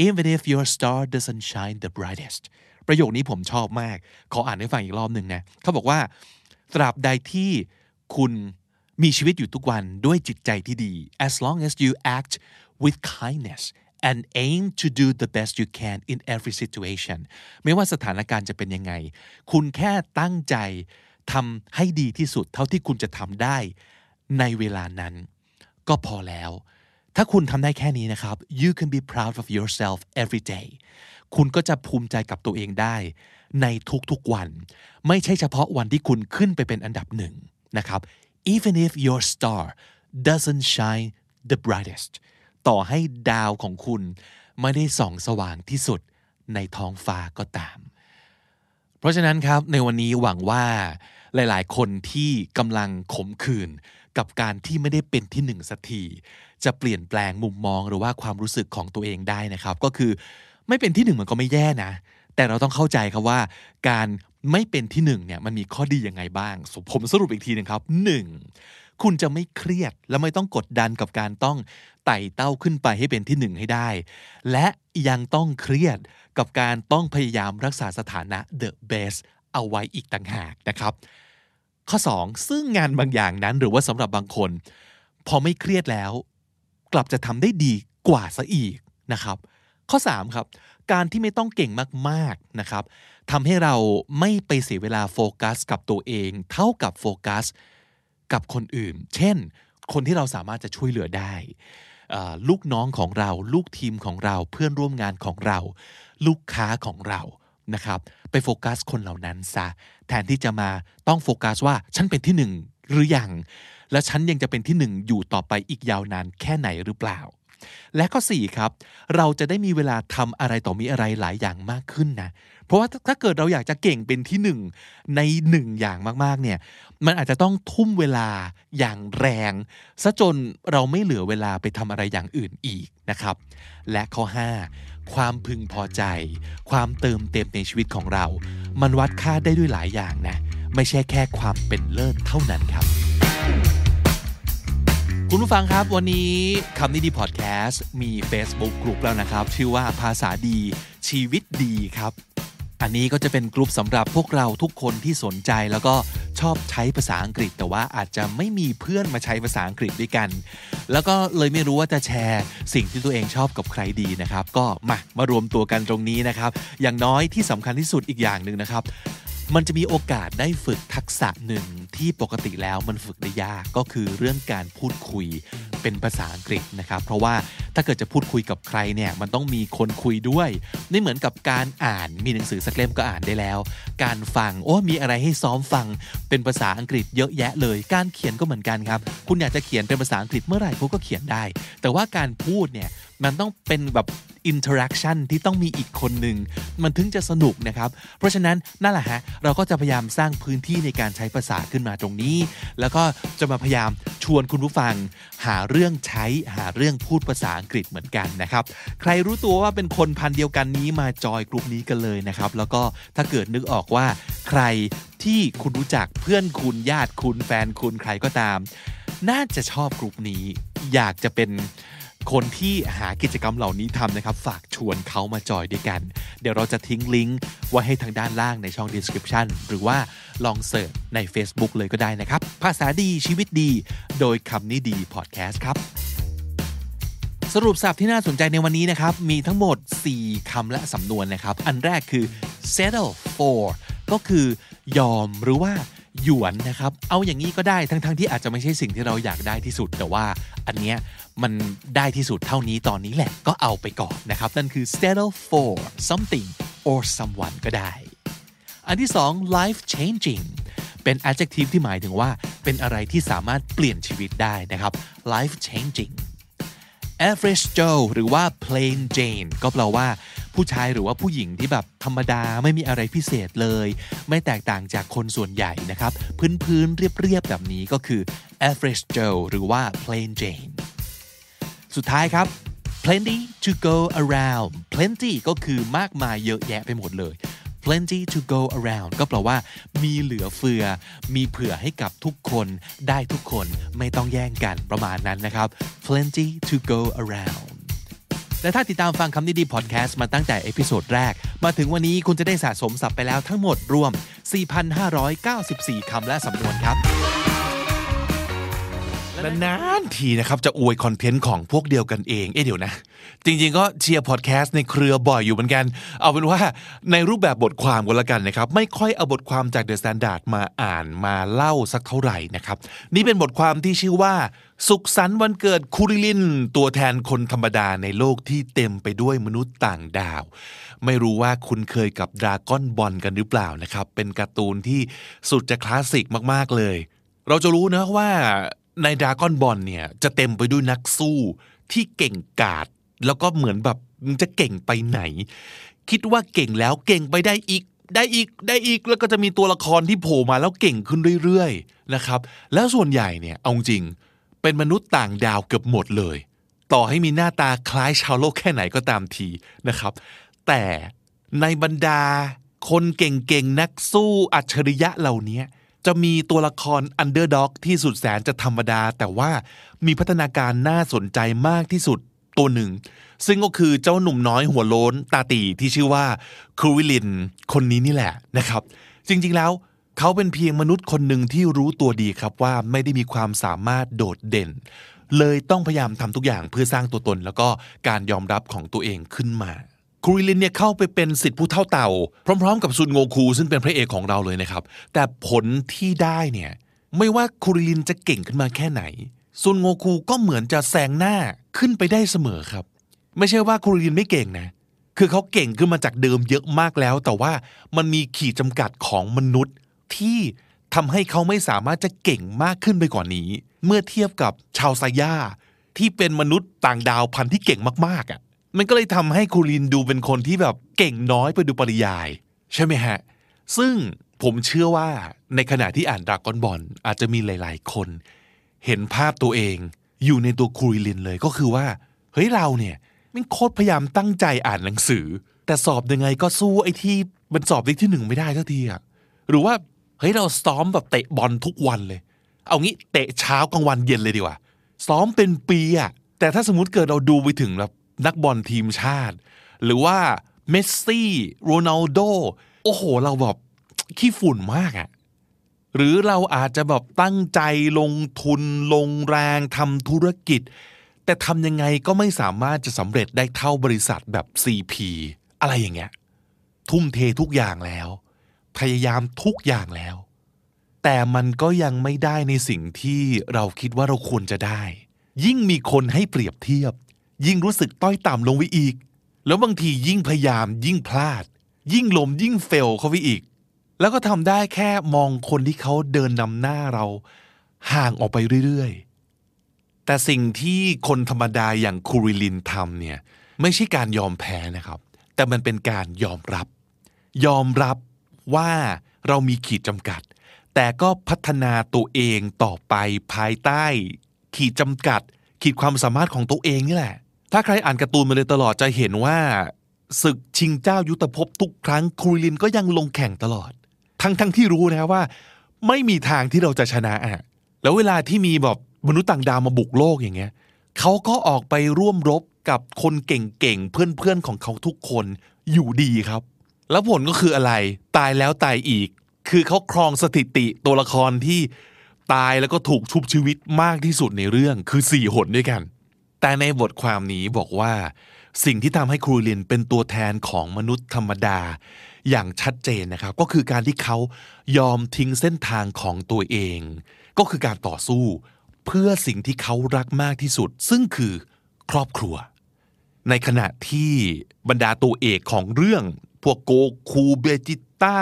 even if your star doesn't shine the brightest ประโยคนี้ผมชอบมาก ขออ่านให้ฟังอีกรอบหนึ่งนะ เขาบอกว่า ตราบใดที่คุณมีชีวิตอยู่ทุกวันด้วยจิตใจที่ดี as long as you act with kindness and aim to do the best you can in every situation ไม่ว่าสถานการณ์จะเป็นยังไง คุณแค่ตั้งใจทำให้ดีที่สุดเท่าที่คุณจะทำได้ในเวลานั้น ก็พอแล้ว ถ้าคุณทำได้แค่นี้นะครับ you can be proud of yourself every day คุณก็จะภูมิใจกับตัวเองได้ ในทุกๆวัน ไม่ใช่เฉพาะวันที่คุณขึ้นไปเป็นอันดับหนึ่งนะครับ even if your star doesn't shine the brightest ต่อให้ดาวของคุณไม่ได้ส่องสว่างที่สุดในท้องฟ้าก็ตาม เพราะฉะนั้นครับในวันนี้หวังว่าหลายๆ คนที่กำลังขมขื่นกับการที่ไม่ได้เป็นที่หนึ่งสักทีจะเปลี่ยนแปลงมุมมองหรือว่าความรู้สึกของตัวเองได้นะครับ ก็คือไม่เป็นที่หนึ่งมันก็ไม่แย่นะ แต่เราต้องเข้าใจครับว่า การไม่เป็นที่หนึ่งเนี่ยมันมีข้อดียังไงบ้าง ผมสรุปอีกทีหนึงครับหนึ่งคุณจะไม่เครียดและไม่ต้องกดดันกับการต้องไต่เต้าขึ้นไปให้เป็นที่หนึ่งให้ได้ และยังต้องเครียดกับการต้องพยายามรักษาสถานะ the best เอาไว้อีกต่างหากนะครับ ข้อ 2 ซึ่งงานบางอย่างนั้นหรือว่าสำหรับบางคน พอไม่เครียดแล้ว กลับจะทำได้ดีกว่าซะอีกนะครับ ข้อ 3 ครับ การที่ไม่ต้องเก่งมากๆนะครับทำให้เราไม่ไปเสียเวลาโฟกัสกับตัวเอง เท่ากับโฟกัสกับคนอื่น เช่น คนที่เราสามารถจะช่วยเหลือได้ ลูกน้องของเรา ลูกทีมของเรา เพื่อนร่วมงานของเรา ลูกค้าของเรา นะครับ ไปโฟกัสคนเหล่านั้นซะ แทนที่จะมาต้องโฟกัสว่าฉันเป็นที่หนึ่งหรือยัง และฉันยังจะเป็นที่หนึ่งอยู่ต่อไปอีกยาวนานแค่ไหนหรือเปล่า และข้อ4ครับเราจะได้มีเวลาทำอะไรต่อมีอะไรหลายอย่างมากขึ้นนะเพราะว่าถ้าเกิดเราอยากจะเก่งเป็นที่หนึ่งในหนึ่งอย่างมากๆเนี่ยมันอาจจะต้องทุ่มเวลาอย่างแรงซะจนเราไม่เหลือเวลาไปทำอะไรอย่างอื่นอีกนะครับ และข้อ 5 ความพึงพอใจ ความเติมเต็มในชีวิตของเรา มันวัดค่าได้ด้วยหลายอย่างนะไม่ใช่แค่ความเป็นเลิศเท่านั้นครับ คุณผู้ฟังครับวันนี้คำนี้ดีพอดแคสต์มี Facebook กลุ่มแล้วนะครับ ชื่อว่าภาษาดีชีวิตดีครับ อันนี้ก็จะเป็นกลุ่มสำหรับพวกเราทุกคนที่สนใจแล้วก็ชอบใช้ภาษาอังกฤษ แต่ว่าอาจจะไม่มีเพื่อนมาใช้ภาษาอังกฤษด้วยกัน แล้วก็เลยไม่รู้ว่าจะแชร์สิ่งที่ตัวเองชอบกับใครดีนะครับ ก็มามารวมตัวกันตรงนี้นะครับ อย่างน้อยที่สำคัญที่สุดอีกอย่างหนึ่งนะครับ มันจะมีโอกาสได้ฝึกทักษะหนึ่งที่ปกติแล้วมันฝึกได้ยากก็คือเรื่องการพูดคุยเป็นภาษาอังกฤษนะครับ เพราะว่าถ้าเกิดจะพูดคุยกับใครเนี่ยมันต้องมีคนคุยด้วยไม่เหมือนกับการอ่านมีหนังสือสักเล่มก็อ่านได้แล้ว การฟังโอ้มีอะไรให้ซ้อมฟังเป็นภาษาอังกฤษเยอะแยะเลย การเขียนก็เหมือนกันครับ คุณอยากจะเขียนเป็นภาษาอังกฤษเมื่อไหร่คุณก็เขียนได้ แต่ว่าการพูดเนี่ยมันต้องเป็นแบบ interaction ที่ต้องมีอีกคนหนึ่งมันถึงจะสนุกนะครับ เพราะฉะนั้นนั่นแหละฮะเราก็จะพยายามสร้างพื้นที่ในการใช้ภาษาขึ้นมาตรงนี้ แล้วก็จะมาพยายามชวนคุณผู้ฟัง หาเรื่องใช้หาเรื่องพูดภาษาอังกฤษเหมือนกันนะครับ ใครรู้ตัวว่าเป็นคนพันธุ์เดียวกันนี้มาจอยกลุ่มนี้กันเลยนะครับ แล้วก็ถ้าเกิดนึกออกว่าใครที่คุณรู้จักเพื่อนคุณญาติคุณแฟนคุณใครก็ตาม น่าจะชอบกลุ่มนี้ อยากจะเป็น คนที่หากิจกรรมเหล่านี้ทำนะครับ ฝากชวนเขามาจอยด้วยกัน เดี๋ยวเราจะทิ้งลิงก์ไว้ให้ทางด้านล่างในช่อง description หรือว่าลองเสิร์ชใน Facebook เลยก็ได้นะครับ ภาษาดีชีวิตดี โดยคำนี้ดีพอดแคสต์ครับ สรุปสับที่น่าสนใจในวันนี้นะครับ มีทั้งหมด 4คำและสำนวนนะครับ อันแรกคือ settle for ก็คือยอมหรือว่าหยวนนะครับ เอาอย่างนี้ก็ได้ทั้งๆทที่อาจจะไม่ใช่สิ่งที่เราอยากได้ที่สุด แต่ว่าอันเนี้ย มันได้ที่สุดเท่านี้ตอนนี้แหละก็เอาไปก่อนนะครับ นั่นคือ settle for something or someone ก็ได้ อันที่สอง life changing เป็น adjective ที่หมายถึงว่า เป็นอะไรที่สามารถเปลี่ยนชีวิตได้นะครับ life changing average Joe หรือว่า plain Jane ก็แปลว่า ผู้ชายหรือว่าผู้หญิงที่แบบธรรมดาไม่มีอะไรพิเศษเลย ไม่แตกต่างจากคนส่วนใหญ่นะครับ พื้นๆเรียบๆแบบนี้ก็คือ average Joe หรือว่า plain Jane สุดท้ายครับ plenty to go around plenty ก็คือมากมายเยอะแยะไปหมดเลย plenty to go around ก็แปลว่า มีเหลือเฟือ มีเผื่อให้กับทุกคน ได้ทุกคนไม่ต้องแย่งกันประมาณนั้นนะครับ plenty to go around และถ้าติดตามฟังคำนี้ดีพอดแคสต์มาตั้งแต่ episode แรก มาถึงวันนี้คุณจะได้สะสมศัพท์ไปแล้วทั้งหมดรวม 4,594 คำและสำนวนครับ นานๆทีนะครับ จะอวยคอนเทนต์ของพวกเดียวกันเอง เอ๊ะเดี๋ยวนะ จริงๆก็เชียร์พอดแคสต์ในเครือบ่อยอยู่เหมือนกัน เอาเป็นว่าในรูปแบบบทความก็แล้วกันนะครับ ไม่ค่อยเอาบทความจาก THE STANDARD มาอ่านมาเล่าสักเท่าไหร่นะครับ นี่เป็นบทความที่ชื่อว่า สุขสันต์วันเกิดคูริลิน ตัวแทนคนธรรมดาในโลกที่เต็มไปด้วยมนุษย์ต่างดาว ไม่รู้ว่าคุ้นเคยกับดราก้อนบอลกันหรือเปล่านะครับ เป็นการ์ตูนที่สุดจะคลาสสิกมากๆเลยเราจะรู้นะว่า ในดราก้อนบอลเนี่ยจะเต็มไปด้วยนักสู้ที่เก่งกาจแล้วก็เหมือนแบบจะเก่งไปไหน คิดว่าเก่งแล้วเก่งไปได้อีก ได้อีกได้อีกแล้วก็จะมีตัวละครที่โผล่มาแล้วเก่งขึ้นเรื่อยๆนะครับ แล้วส่วนใหญ่เนี่ยเอาจริงเป็นมนุษย์ต่างดาวเกือบหมดเลย ต่อให้มีหน้าตาคล้ายชาวโลกแค่ไหนก็ตามทีนะครับ แต่ในบรรดาคนเก่งๆนักสู้อัจฉริยะเหล่านี้ จะมีตัวละครอันเดอร์ด็อกที่สุดแสนจะธรรมดา แต่ว่ามีพัฒนาการน่าสนใจมากที่สุดตัวหนึ่ง ซึ่งก็คือเจ้าหนุ่มน้อยหัวโล้นตาตีที่ชื่อว่าครูวิลินคนนี้นี่แหละนะครับ จริงๆแล้วเขาเป็นเพียงมนุษย์คนหนึ่งที่รู้ตัวดีครับว่าไม่ได้มีความสามารถโดดเด่น เลยต้องพยายามทำทุกอย่างเพื่อสร้างตัวตนแล้วก็การยอมรับของตัวเองขึ้นมา ครูลินเนี่ยเข้าไปเป็นสิทธิผู้เท่าเต่า พร้อม ๆ กับซุนโงคูซึ่งเป็นพระเอกของเราเลยนะครับ แต่ผลที่ได้เนี่ยไม่ว่าครูลินจะเก่งขึ้นมาแค่ไหนซุนโงคูก็เหมือนจะแซงหน้าขึ้นไปได้เสมอครับ ไม่ใช่ว่าครูลินไม่เก่งนะ คือเขาเก่งขึ้นมาจากเดิมเยอะมากแล้ว แต่ว่ามันมีขีดจำกัดของมนุษย์ที่ทำให้เขาไม่สามารถจะเก่งมากขึ้นไปกว่านี้ เมื่อเทียบกับชาวไซย่าที่เป็นมนุษย์ต่างดาวพันธุ์ที่เก่งมากๆอะ่ะ มันก็เลยทำให้คูรินดูเป็นคนที่แบบเก่งน้อยไปดูปริยาย ใช่ไหมฮะ ซึ่งผมเชื่อว่าในขณะที่อ่านดรากอนบอลอาจจะมีหลาย ๆ คน เห็นภาพตัวเอง อยู่ในตัวคูริลินเลยก็คือว่าเฮ้ยเราเนี่ยมันโคตรพยายามตั้งใจอ่านหนังสือ แต่สอบยังไงก็สู้ไอ้ที่มันสอบเลขที่หนึ่งไม่ได้ทันทีอะหรือว่าเฮ้ยเราซ้อมแบบเตะบอลทุกวันเลย เอางี้เตะเช้ากลางวันเย็นเลยดีกว่าซ้อมเป็นปีอะแต่ถ้าสมมติเกิดเราดูไปถึงแบบ นักบอลทีมชาติ หรือว่าเมสซี่โรนัลโดโอ้โห เราแบบขี้ฝุ่นมากอะหรือเราอาจจะแบบตั้งใจลงทุนลงแรงทำธุรกิจ แต่ทำยังไงก็ไม่สามารถจะสำเร็จได้เท่าบริษัทแบบ CP อะไรอย่างเงี้ยทุ่มเททุกอย่างแล้ว พยายามทุกอย่างแล้ว แต่มันก็ยังไม่ได้ในสิ่งที่เราคิดว่าเราควรจะได้ ยิ่งมีคนให้เปรียบเทียบ ยิ่งรู้สึกต้อยต่ำลงไปอีก แล้วบางทียิ่งพยายามยิ่งพลาด ยิ่งลมยิ่งเฟลเข้าไปอีก แล้วก็ทำได้แค่มองคนที่เขาเดินนำหน้าเรา ห่างออกไปเรื่อยๆ แต่สิ่งที่คนธรรมดาอย่างคูริลินทำเนี่ยไม่ใช่การยอมแพ้นะครับ แต่มันเป็นการยอมรับ ยอมรับว่าเรามีขีดจำกัด แต่ก็พัฒนาตัวเองต่อไปภายใต้ ขีดจำกัด ขีดความสามารถของตัวเองนี่แหละ ถ้าใครอ่านการ์ตูนมาเลยตลอดจะเห็นว่าศึกชิงเจ้ายุทธภพทุกครั้งครูลินก็ยังลงแข่งตลอด ทั้งทั้งที่รู้นะว่า ไม่มีทางที่เราจะชนะอะแล้วเวลาที่มีแบบมนุษย์ต่างดาวมาบุกโลกอย่างเงี้ยเขาก็ออกไปร่วมรบกับคนเก่งๆเพื่อนๆของเขาทุกคนอยู่ดีครับ แล้วผลก็คืออะไร ตายแล้วตายอีก คือเขาครองสถิติตัวละครที่ตายแล้วก็ถูกชุบชีวิตมากที่สุดในเรื่องคือสี่หนด้วยกัน แต่ในบทความนี้บอกว่า สิ่งที่ทำให้ครูเรียนเป็นตัวแทนของมนุษย์ธรรมดา อย่างชัดเจนนะครับ ก็คือการที่เขายอมทิ้งเส้นทางของตัวเอง ก็คือการต่อสู้ เพื่อสิ่งที่เขารักมากที่สุด ซึ่งคือครอบครัว ในขณะที่บรรดาตัวเอกของเรื่อง พวกโกคูเบจิต้า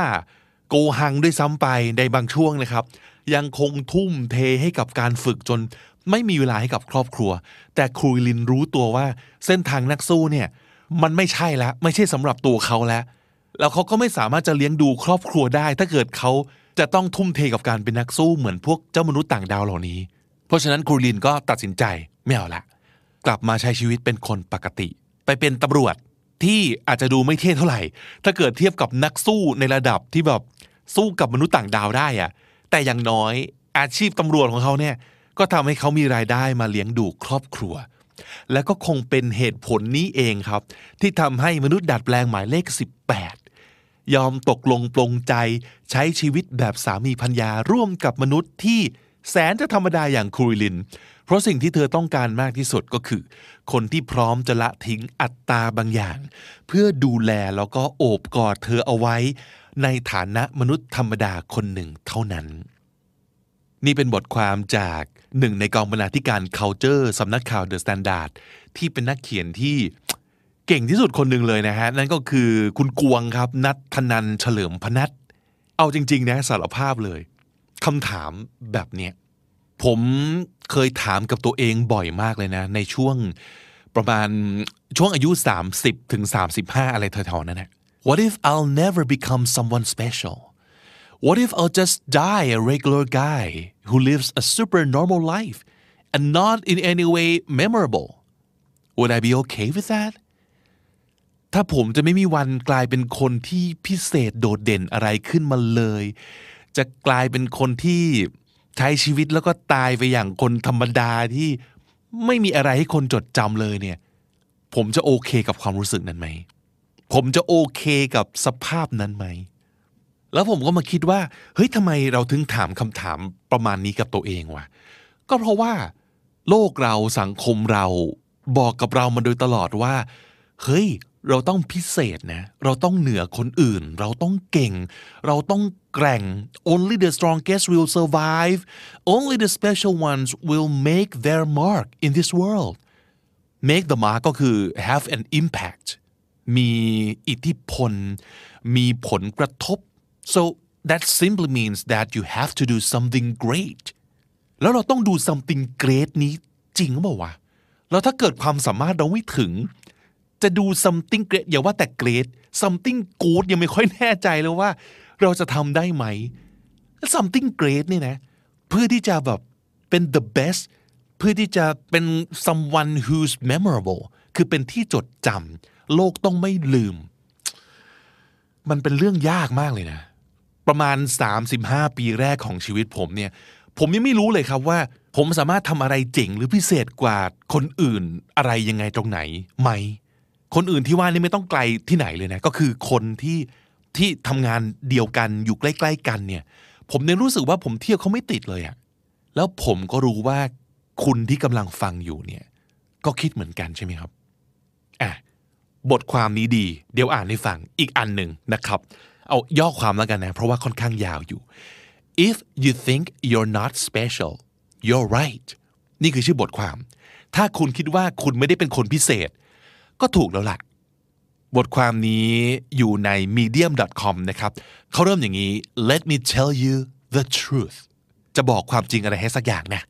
โกฮังด้วยซ้ำไปในบางช่วงนะครับ ยังคงทุ่มเทให้กับการฝึกจน ไม่มีเวลาให้กับครอบครัว แต่ครูลินรู้ตัวว่าเส้นทางนักสู้เนี่ยมันไม่ใช่แล้วไม่ใช่สำหรับตัวเขาแล้ว แล้วเขาก็ไม่สามารถจะเลี้ยงดูครอบครัวได้ ถ้าเกิดเขาจะต้องทุ่มเทกับการเป็นนักสู้เหมือนพวกเจ้ามนุษย์ต่างดาวเหล่านี้ เพราะฉะนั้นครูลินก็ตัดสินใจไม่เอาละกลับมาใช้ชีวิตเป็นคนปกติ ไปเป็นตำรวจที่อาจจะดูไม่เท่เท่าไหร่ ถ้าเกิดเทียบกับนักสู้ในระดับที่แบบสู้กับมนุษย์ต่างดาวได้อะแต่อย่างน้อยอาชีพตำรวจของเขาเนี่ย ก็ทำให้เขามีรายได้มาเลี้ยงดูครอบครัว และก็คงเป็นเหตุผลนี้เองครับ ที่ทำให้มนุษย์ดัดแปลงหมายเลข 18 ยอมตกลงปลงใจใช้ชีวิตแบบสามีพัญญาร่วมกับมนุษย์ที่แสนจะธรรมดาอย่างครูลิน เพราะสิ่งที่เธอต้องการมากที่สุดก็คือ คนที่พร้อมจะละทิ้งอัตตาบางอย่าง เพื่อดูแลแล้วก็โอบกอดเธอเอาไว้ ในฐานะมนุษย์ธรรมดาคนหนึ่งเท่านั้น นี่เป็นบทความจากหนึ่งในกองบรรณาธิการ culture สำนักข่าว The Standard ที่เป็นนักเขียนที่เก่งที่สุดคนหนึ่งเลยนะฮะ นั่นก็คือคุณกวงครับ นัทธนันเฉลิมพนัทเอาจริง ๆ นะสารภาพเลยคำถามแบบเนี้ยผมเคยถามกับตัวเองบ่อยมากเลยนะ ในช่วงประมาณช่วงอายุ 30ถึง35 อะไรแถวๆนั้นนะ What if I'll never become someone special What if I'll just die a regular guy who lives a super normal life and not in any way memorable? Would I be okay with that? ถ้าผมจะไม่มีวันกลายเป็นคนที่พิเศษโดดเด่นอะไรขึ้นมาเลย จะกลายเป็นคนที่ใช้ชีวิตแล้วก็ตายไปอย่างคนธรรมดาที่ไม่มีอะไรให้คนจดจำเลยเนี่ย ผมจะโอเคกับความรู้สึกนั้นไหม ผมจะโอเคกับสภาพนั้นไหม แล้วผมก็มาคิดว่า เฮ้ยทำไมเราถึงถามคำถามประมาณนี้กับตัวเองวะ ก็เพราะว่า โลกเราสังคมเราบอกกับเรามาโดยตลอดว่า เฮ้ย เราต้องพิเศษนะ เราต้องเหนือคนอื่น เราต้องเก่ง เราต้องแกร่ง only the strongest will survive only the special ones will make their mark in this world make the mark ก็คือ have an impact มีอิทธิพล มีผลกระทบ so that simply means that you have to do something great แล้วเราต้องดู something great นี้จริงหรือเปล่าวะแล้วถ้าเกิดความสามารถเราไม่ถึง จะดู something great อย่าว่าแต่ great something good ยังไม่ค่อยแน่ใจเลยว่า เราจะทำได้ไหม something great นี่นะ เพื่อที่จะแบบเป็น the best เพื่อที่จะเป็น someone who's memorable คือเป็นที่จดจำโลกต้องไม่ลืม มันเป็นเรื่องยากมากเลยนะ ประมาณ 35 ปีแรกของชีวิตผมเนี่ย ผมยังไม่รู้เลยครับว่า ผมสามารถทำอะไรเจ๋งหรือพิเศษกว่าคนอื่นอะไรยังไงตรงไหนไหม คนอื่นที่ว่านี่ไม่ต้องไกลที่ไหนเลยนะ ก็คือคนที่ที่ทำงานเดียวกันอยู่ใกล้ ๆ กันเนี่ย ผมเนี่ยรู้สึกว่าผมเที่ยวเขาไม่ติดเลยอะแล้วผมก็รู้ว่าคุณที่กำลังฟังอยู่เนี่ย ก็คิดเหมือนกันใช่ไหมครับอะบทความนี้ดี เดี๋ยวอ่านให้ฟังอีกอันหนึ่งนะครับ เอาย่อความแล้วกันนะ เพราะว่าค่อนข้างยาวอยู่ if you think you're not special you're right นี่คือชื่อบทความ ถ้าคุณคิดว่าคุณไม่ได้เป็นคนพิเศษ ก็ถูกแล้วล่ะ บทความนี้อยู่ใน medium.com นะครับเขาเริ่มอย่างนี้ let me tell you the truth จะบอกความจริงอะไรให้สักอย่างนะ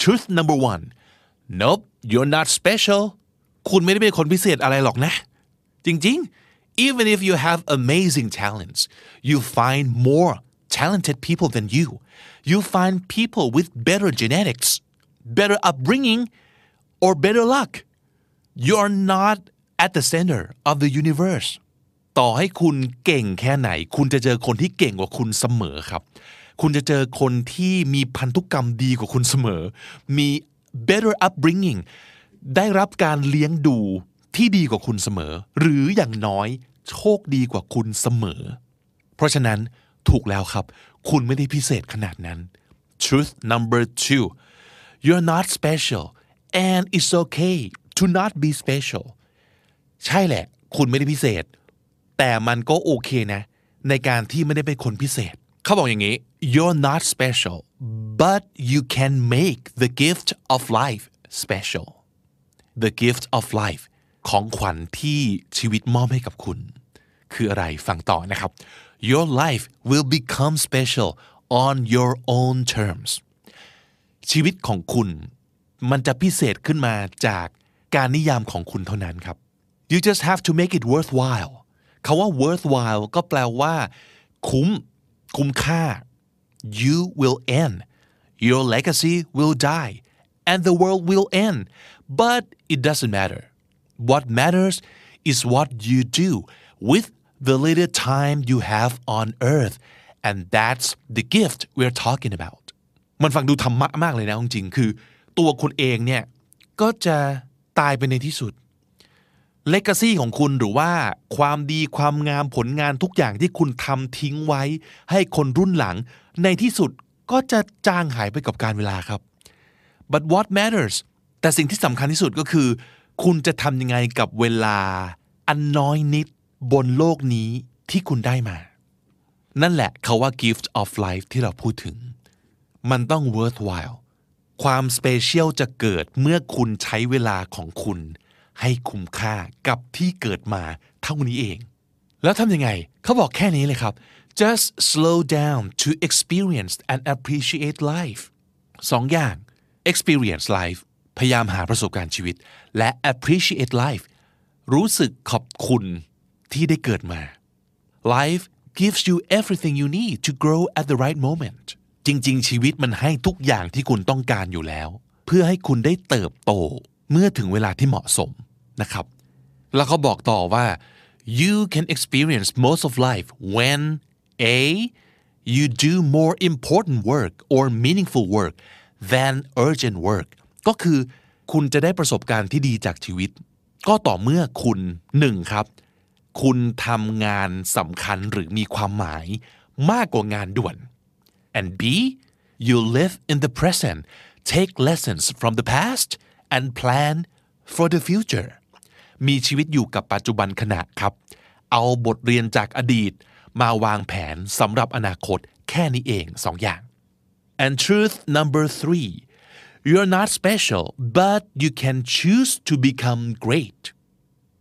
truth number one nope you're not special คุณไม่ได้เป็นคนพิเศษอะไรหรอกนะ จริงๆ even if you have amazing talents you find more talented people than you you find people with better genetics better upbringing or better luck you are not at the center of the universe ต่อให้คุณเก่งแค่ไหน คุณจะเจอคนที่เก่งกว่าคุณเสมอครับ คุณจะเจอคนที่มีพันธุกรรมดีกว่าคุณเสมอ มี better upbringing ได้รับการเลี้ยงดูที่ดีกว่าคุณเสมอ หรืออย่างน้อย โชคดีกว่าคุณเสมอ เพราะฉะนั้นถูกแล้วครับ คุณไม่ได้พิเศษขนาดนั้น truth number two you're not special and it's okay to not be special ใช่แหละ คุณไม่ได้พิเศษ แต่มันก็โอเคนะ ในการที่ไม่ได้เป็นคนพิเศษ เขาบอกอย่างนี้ you're not special but you can make the gift of life special the gift of life ของขวัญที่ชีวิตมอบให้กับคุณ คืออะไรฟังต่อนะครับ your life will become special on your own terms ชีวิตของคุณ มันจะพิเศษขึ้นมาจากการนิยามของคุณเท่านั้นครับ you just have to make it worthwhile คาว่า worthwhile ก็แปลว่า คุ้ม คุ้มค่า you will end your legacy will die and the world will end but it doesn't matter what matters is what you do with the little time you have on earth and that's the gift we're talking about มันฟังดูธรรมะมากเลยนะจริงๆคือ ตัวคุณเองเนี่ยก็จะตายไปในที่สุดเลก a ซี่ของคุณหรือว่าความดีความงามผลงานทุกอย่างที่คุณทำทิ้งไว้ ให้คนรุ่นหลัง ในที่สุดก็จะจางหายไปกับการเวลาครับ but what matters แต่สิ่งที่สำคัญที่สุดก็คือ คุณจะทำยังไงกับเวลา อันน้อยนิดบนโลกนี้ที่คุณได้มา นั่นแหละเขาว่า gift of life ที่เราพูดถึง มันต้อง worthwhile ความ special จะเกิดเมื่อคุณใช้เวลาของคุณ ให้คุ้มค่ากับที่เกิดมาเท่านี้เอง แล้วทำยังไง เขาบอกแค่นี้เลยครับ just slow down to experience and appreciate life สองอย่าง experience life พยายามหาประสบการณ์ชีวิต และ appreciate life รู้สึกขอบคุณที่ได้เกิดมา life gives you everything you need to grow at the right moment จริง ๆ ชีวิตมันให้ทุกอย่างที่คุณต้องการอยู่แล้ว เพื่อให้คุณได้เติบโตเมื่อถึงเวลาที่เหมาะสมนะครับ แล้วเขาบอกต่อว่า you can experience most of life when a you do more important work or meaningful work than urgent work ก็คือคุณจะได้ประสบการณ์ที่ดีจากชีวิต ก็ต่อเมื่อคุณหนึ่งครับ คุณทำงานสำคัญหรือมีความหมายมากกว่างานด่วน and B you live in the present take lessons from the past and plan for the future มีชีวิตอยู่กับปัจจุบันขณะครับ เอาบทเรียนจากอดีต มาวางแผนสำหรับอนาคตแค่นี้เองสองอย่าง and truth number three you're not special but you can choose to become great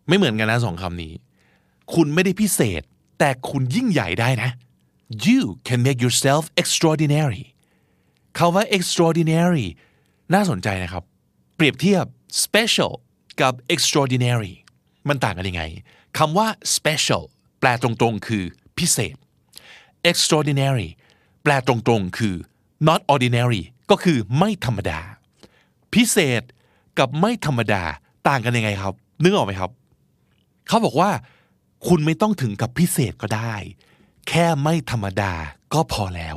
ไม่เหมือนกันนะสองคำนี้ คุณไม่ได้พิเศษ แต่คุณยิ่งใหญ่ได้นะ you can make yourself extraordinary คาว่า extraordinary น่าสนใจนะครับ เปรียบเทียบ special กับ extraordinary มันต่างกันยังไงคำว่า special แปลตรงๆ คือพิเศษ extraordinary แปลตรงๆ คือ not ordinary ก็คือไม่ธรรมดา พิเศษกับไม่ธรรมดาต่างกันยังไงครับ นึกออกไหมครับ เขาบอกว่า คุณไม่ต้องถึงกับพิเศษก็ได้ แค่ไม่ธรรมดาก็พอแล้ว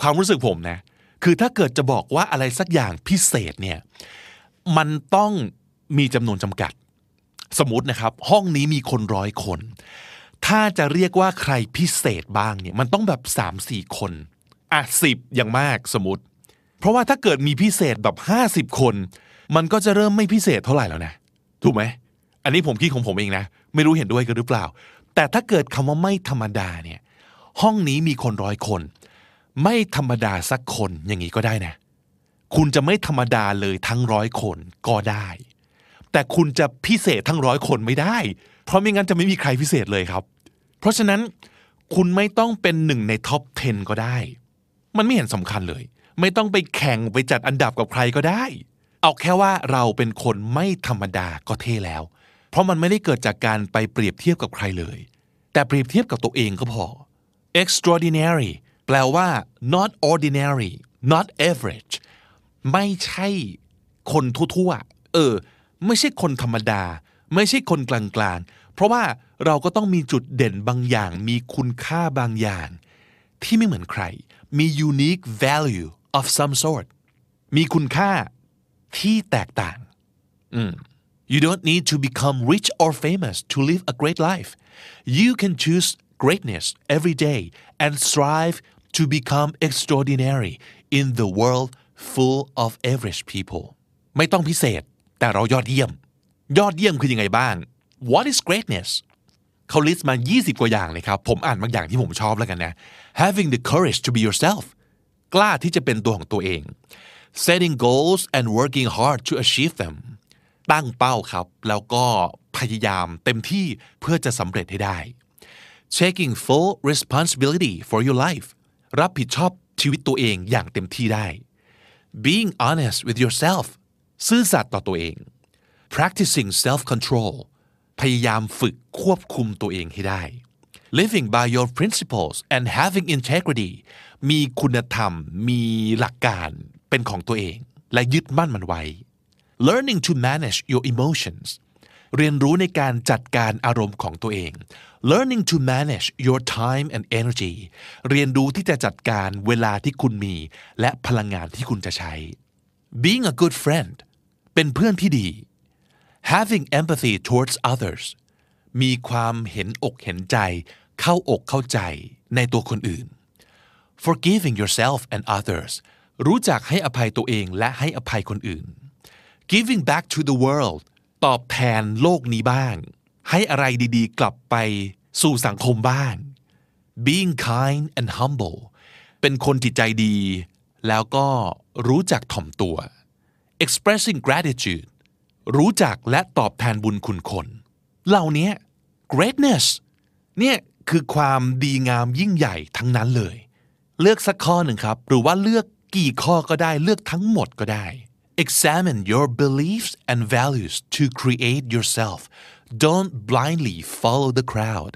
ความรู้สึกผมนะ คือถ้าเกิดจะบอกว่าอะไรสักอย่างพิเศษเนี่ยมันต้องมีจำนวนจำกัด สมมตินะครับ ห้องนี้มีคนร้อยคน ถ้าจะเรียกว่าใครพิเศษบ้างเนี่ยมันต้องแบบสามสี่คนอะสิบอย่างมากสมมติ เพราะว่าถ้าเกิดมีพิเศษแบบห้าสิบคน มันก็จะเริ่มไม่พิเศษเท่าไหร่แล้วนะ ถูกไหม อันนี้ผมคิดของผมเองนะ ไม่รู้เห็นด้วยกันหรือเปล่า แต่ถ้าเกิดคำว่าไม่ธรรมดาเนี่ย ห้องนี้มีคนร้อยคน ไม่ธรรมดาสักคนอย่างนี้ก็ได้นะ คุณจะไม่ธรรมดาเลยทั้งร้อยคนก็ได้ แต่คุณจะพิเศษทั้งร้อยคนไม่ได้ เพราะไม่งั้นจะไม่มีใครพิเศษเลยครับ เพราะฉะนั้นคุณไม่ต้องเป็นหนึ่งในท็อป 10 ก็ได้ มันไม่เห็นสำคัญเลย ไม่ต้องไปแข่งไปจัดอันดับกับใครก็ได้ เอาแค่ว่าเราเป็นคนไม่ธรรมดาก็เท่แล้ว เพราะมันไม่ได้เกิดจากการไปเปรียบเทียบกับใครเลย แต่เปรียบเทียบกับตัวเองก็พอ extraordinary แปลว่า not ordinary not average ไม่ใช่คนทั่วๆ เออ ไม่ใช่คนธรรมดา ไม่ใช่คนกลางๆ เพราะว่าเราก็ต้องมีจุดเด่นบางอย่าง มีคุณค่าบางอย่าง ที่ไม่เหมือนใคร มี unique value of some sort มีคุณค่าที่แตกต่าง You don't need to become rich or famous to live a great life. You can choose greatness every day and strive to become extraordinary in the world full of average people. ไม่ต้องพิเศษ แต่เรายอดเยี่ยม ยอดเยี่ยมคือยังไงบ้าง What is greatness เขาลิสต์มา 20 กว่าอย่างเลยครับ ผมอ่านบางอย่างที่ผมชอบแล้วกันนะ Having the courage to be yourself กล้าที่จะเป็นตัวของตัวเอง Setting goals and working hard to achieve them ตั้งเป้าครับ แล้วก็พยายามเต็มที่เพื่อจะสำเร็จให้ได้ taking full responsibility for your life รับผิดชอบชีวิตตัวเองอย่างเต็มที่ได้ being honest with yourself ซื่อสัตย์ต่อตัวเอง practicing self control พยายามฝึกควบคุมตัวเองให้ได้ living by your principles and having integrity มีคุณธรรม มีหลักการเป็นของตัวเอง และยึดมั่นมันไว้ learning to manage your emotions เรียนรู้ในการจัดการอารมณ์ของตัวเอง learning to manage your time and energy เรียนรู้ที่จะจัดการเวลาที่คุณมี และพลังงานที่คุณจะใช้ being a good friend เป็นเพื่อนที่ดี having empathy towards others มีความเห็นอกเห็นใจ เข้าอกเข้าใจในตัวคนอื่น forgiving yourself and others รู้จักให้อภัยตัวเองและให้อภัยคนอื่น giving back to the world ตอบแทนโลกนี้บ้าง ให้อะไรดีๆ กลับไปสู่สังคมบ้าง being kind and humble เป็นคนจิตใจดี แล้วก็รู้จักถ่อมตัว expressing gratitude รู้จักและตอบแทนบุญคุณคน เหล่านี้ greatness เนี่ยคือความดีงามยิ่งใหญ่ทั้งนั้นเลย เลือกสักข้อหนึ่งครับ หรือว่าเลือกกี่ข้อก็ได้เลือกทั้งหมดก็ได้ examine your beliefs and values to create yourself don't blindly follow the crowd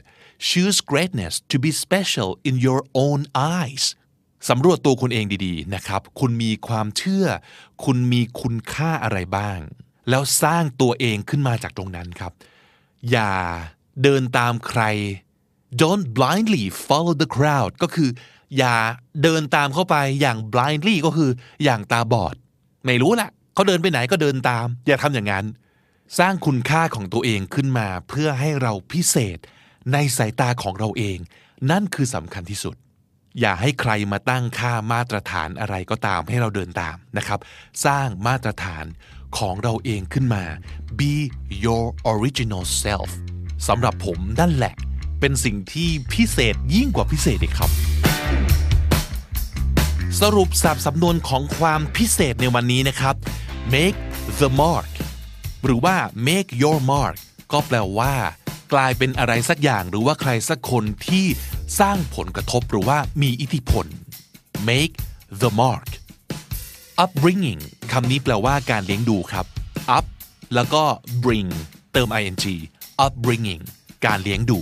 choose greatness to be special in your own eyes สำรวจตัวคุณเองดีๆนะครับ คุณมีความเชื่อ คุณมีคุณค่าอะไรบ้าง แล้วสร้างตัวเองขึ้นมาจากตรงนั้นครับ อย่าเดินตามใคร don't blindly follow the crowd ก็คือ อย่าเดินตามเข้าไปอย่าง blindly ก็คืออย่างตาบอด ไม่รู้แหละเขาเดินไปไหนก็เดินตาม อย่าทำอย่างนั้น สร้างคุณค่าของตัวเองขึ้นมาเพื่อให้เราพิเศษในสายตาของเราเอง นั่นคือสำคัญที่สุด อย่าให้ใครมาตั้งค่ามาตรฐานอะไรก็ตามให้เราเดินตามนะครับ สร้างมาตรฐานของเราเองขึ้นมา be your original self สำหรับผมนั่นแหละ เป็นสิ่งที่พิเศษยิ่งกว่าพิเศษอีกครับ สรุปสับสำนวนของความพิเศษในวันนี้นะครับ make the mark หรือว่า make your mark ก็แปลว่า กลายเป็นอะไรสักอย่างหรือว่าใครสักคนที่สร้างผลกระทบหรือว่ามีอิทธิพล make the mark upbringing คำนี้แปลว่าการเลี้ยงดูครับ up แล้วก็ bring เติม ing upbringing การเลี้ยงดู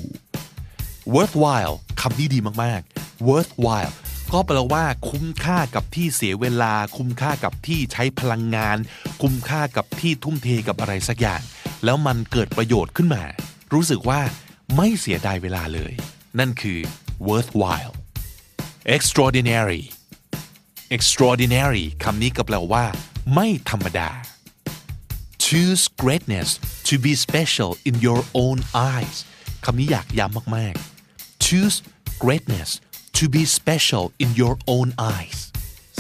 worthwhile คำนี้ดีมากๆ worthwhile ก็แปลว่าคุ้มค่ากับที่เสียเวลา คุ้มค่ากับที่ใช้พลังงาน คุ้มค่ากับที่ทุ่มเทกับอะไรสักอย่าง แล้วมันเกิดประโยชน์ขึ้นมา รู้สึกว่าไม่เสียดายเวลาเลย นั่นคือ worthwhile extraordinary extraordinary คำนี้ก็แปลว่า ไม่ธรรมดา choose greatness to be special in your own eyes คำนี้อยากย้ำมาก ๆ choose greatness to be special in your own eyes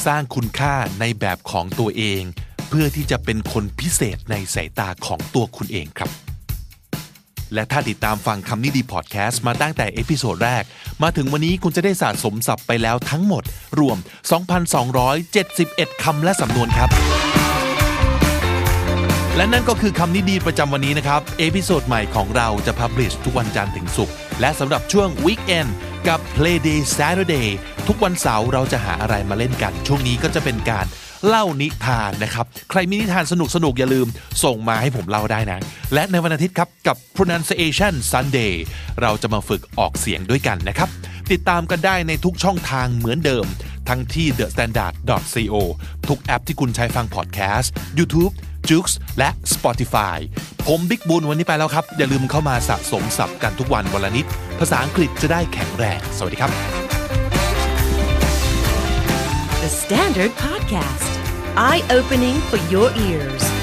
สร้างคุณค่าในแบบของตัวเอง เพื่อที่จะเป็นคนพิเศษในสายตาของตัวคุณเองครับ และถ้าติดตามฟังคำนี้ดีพอดแคสต์มาตั้งแต่ episode แรก มาถึงวันนี้คุณจะได้สะสมศัพท์ไปแล้วทั้งหมด รวม 2,271 คำและสำนวนครับและนั่นก็คือคำนี้ดีประจำวันนี้นะครับ episode ใหม่ของเราจะ publish ทุกวันจันทร์ถึงศุกร์และสำหรับช่วง Weekend กับ Playday Saturday ทุกวันเสาร์เราจะหาอะไรมาเล่นกัน ช่วงนี้ก็จะเป็นการเล่านิทานนะครับ ใครมีนิทานสนุกสนุกๆอย่าลืมส่งมาให้ผมเล่าได้นะ และในวันอาทิตย์ครับกับ pronunciation Sunday เราจะมาฝึกออกเสียงด้วยกันนะครับ ติดตามกันได้ในทุกช่องทางเหมือนเดิม ทั้งที่ thestandard.co ทุกแอปที่คุณใช้ฟังพอดแคสต์ YouTube j u x และ Spotify ผมบิ๊กบุญวันนี้ไปแล้วครับ อย่าลืมเข้ามาสะสมศัพท์กันทุกวันวันละนิด ภาษาอังกฤษจะได้แข็งแรง สวัสดีครับ The Standard Podcast, eye opening for your ears.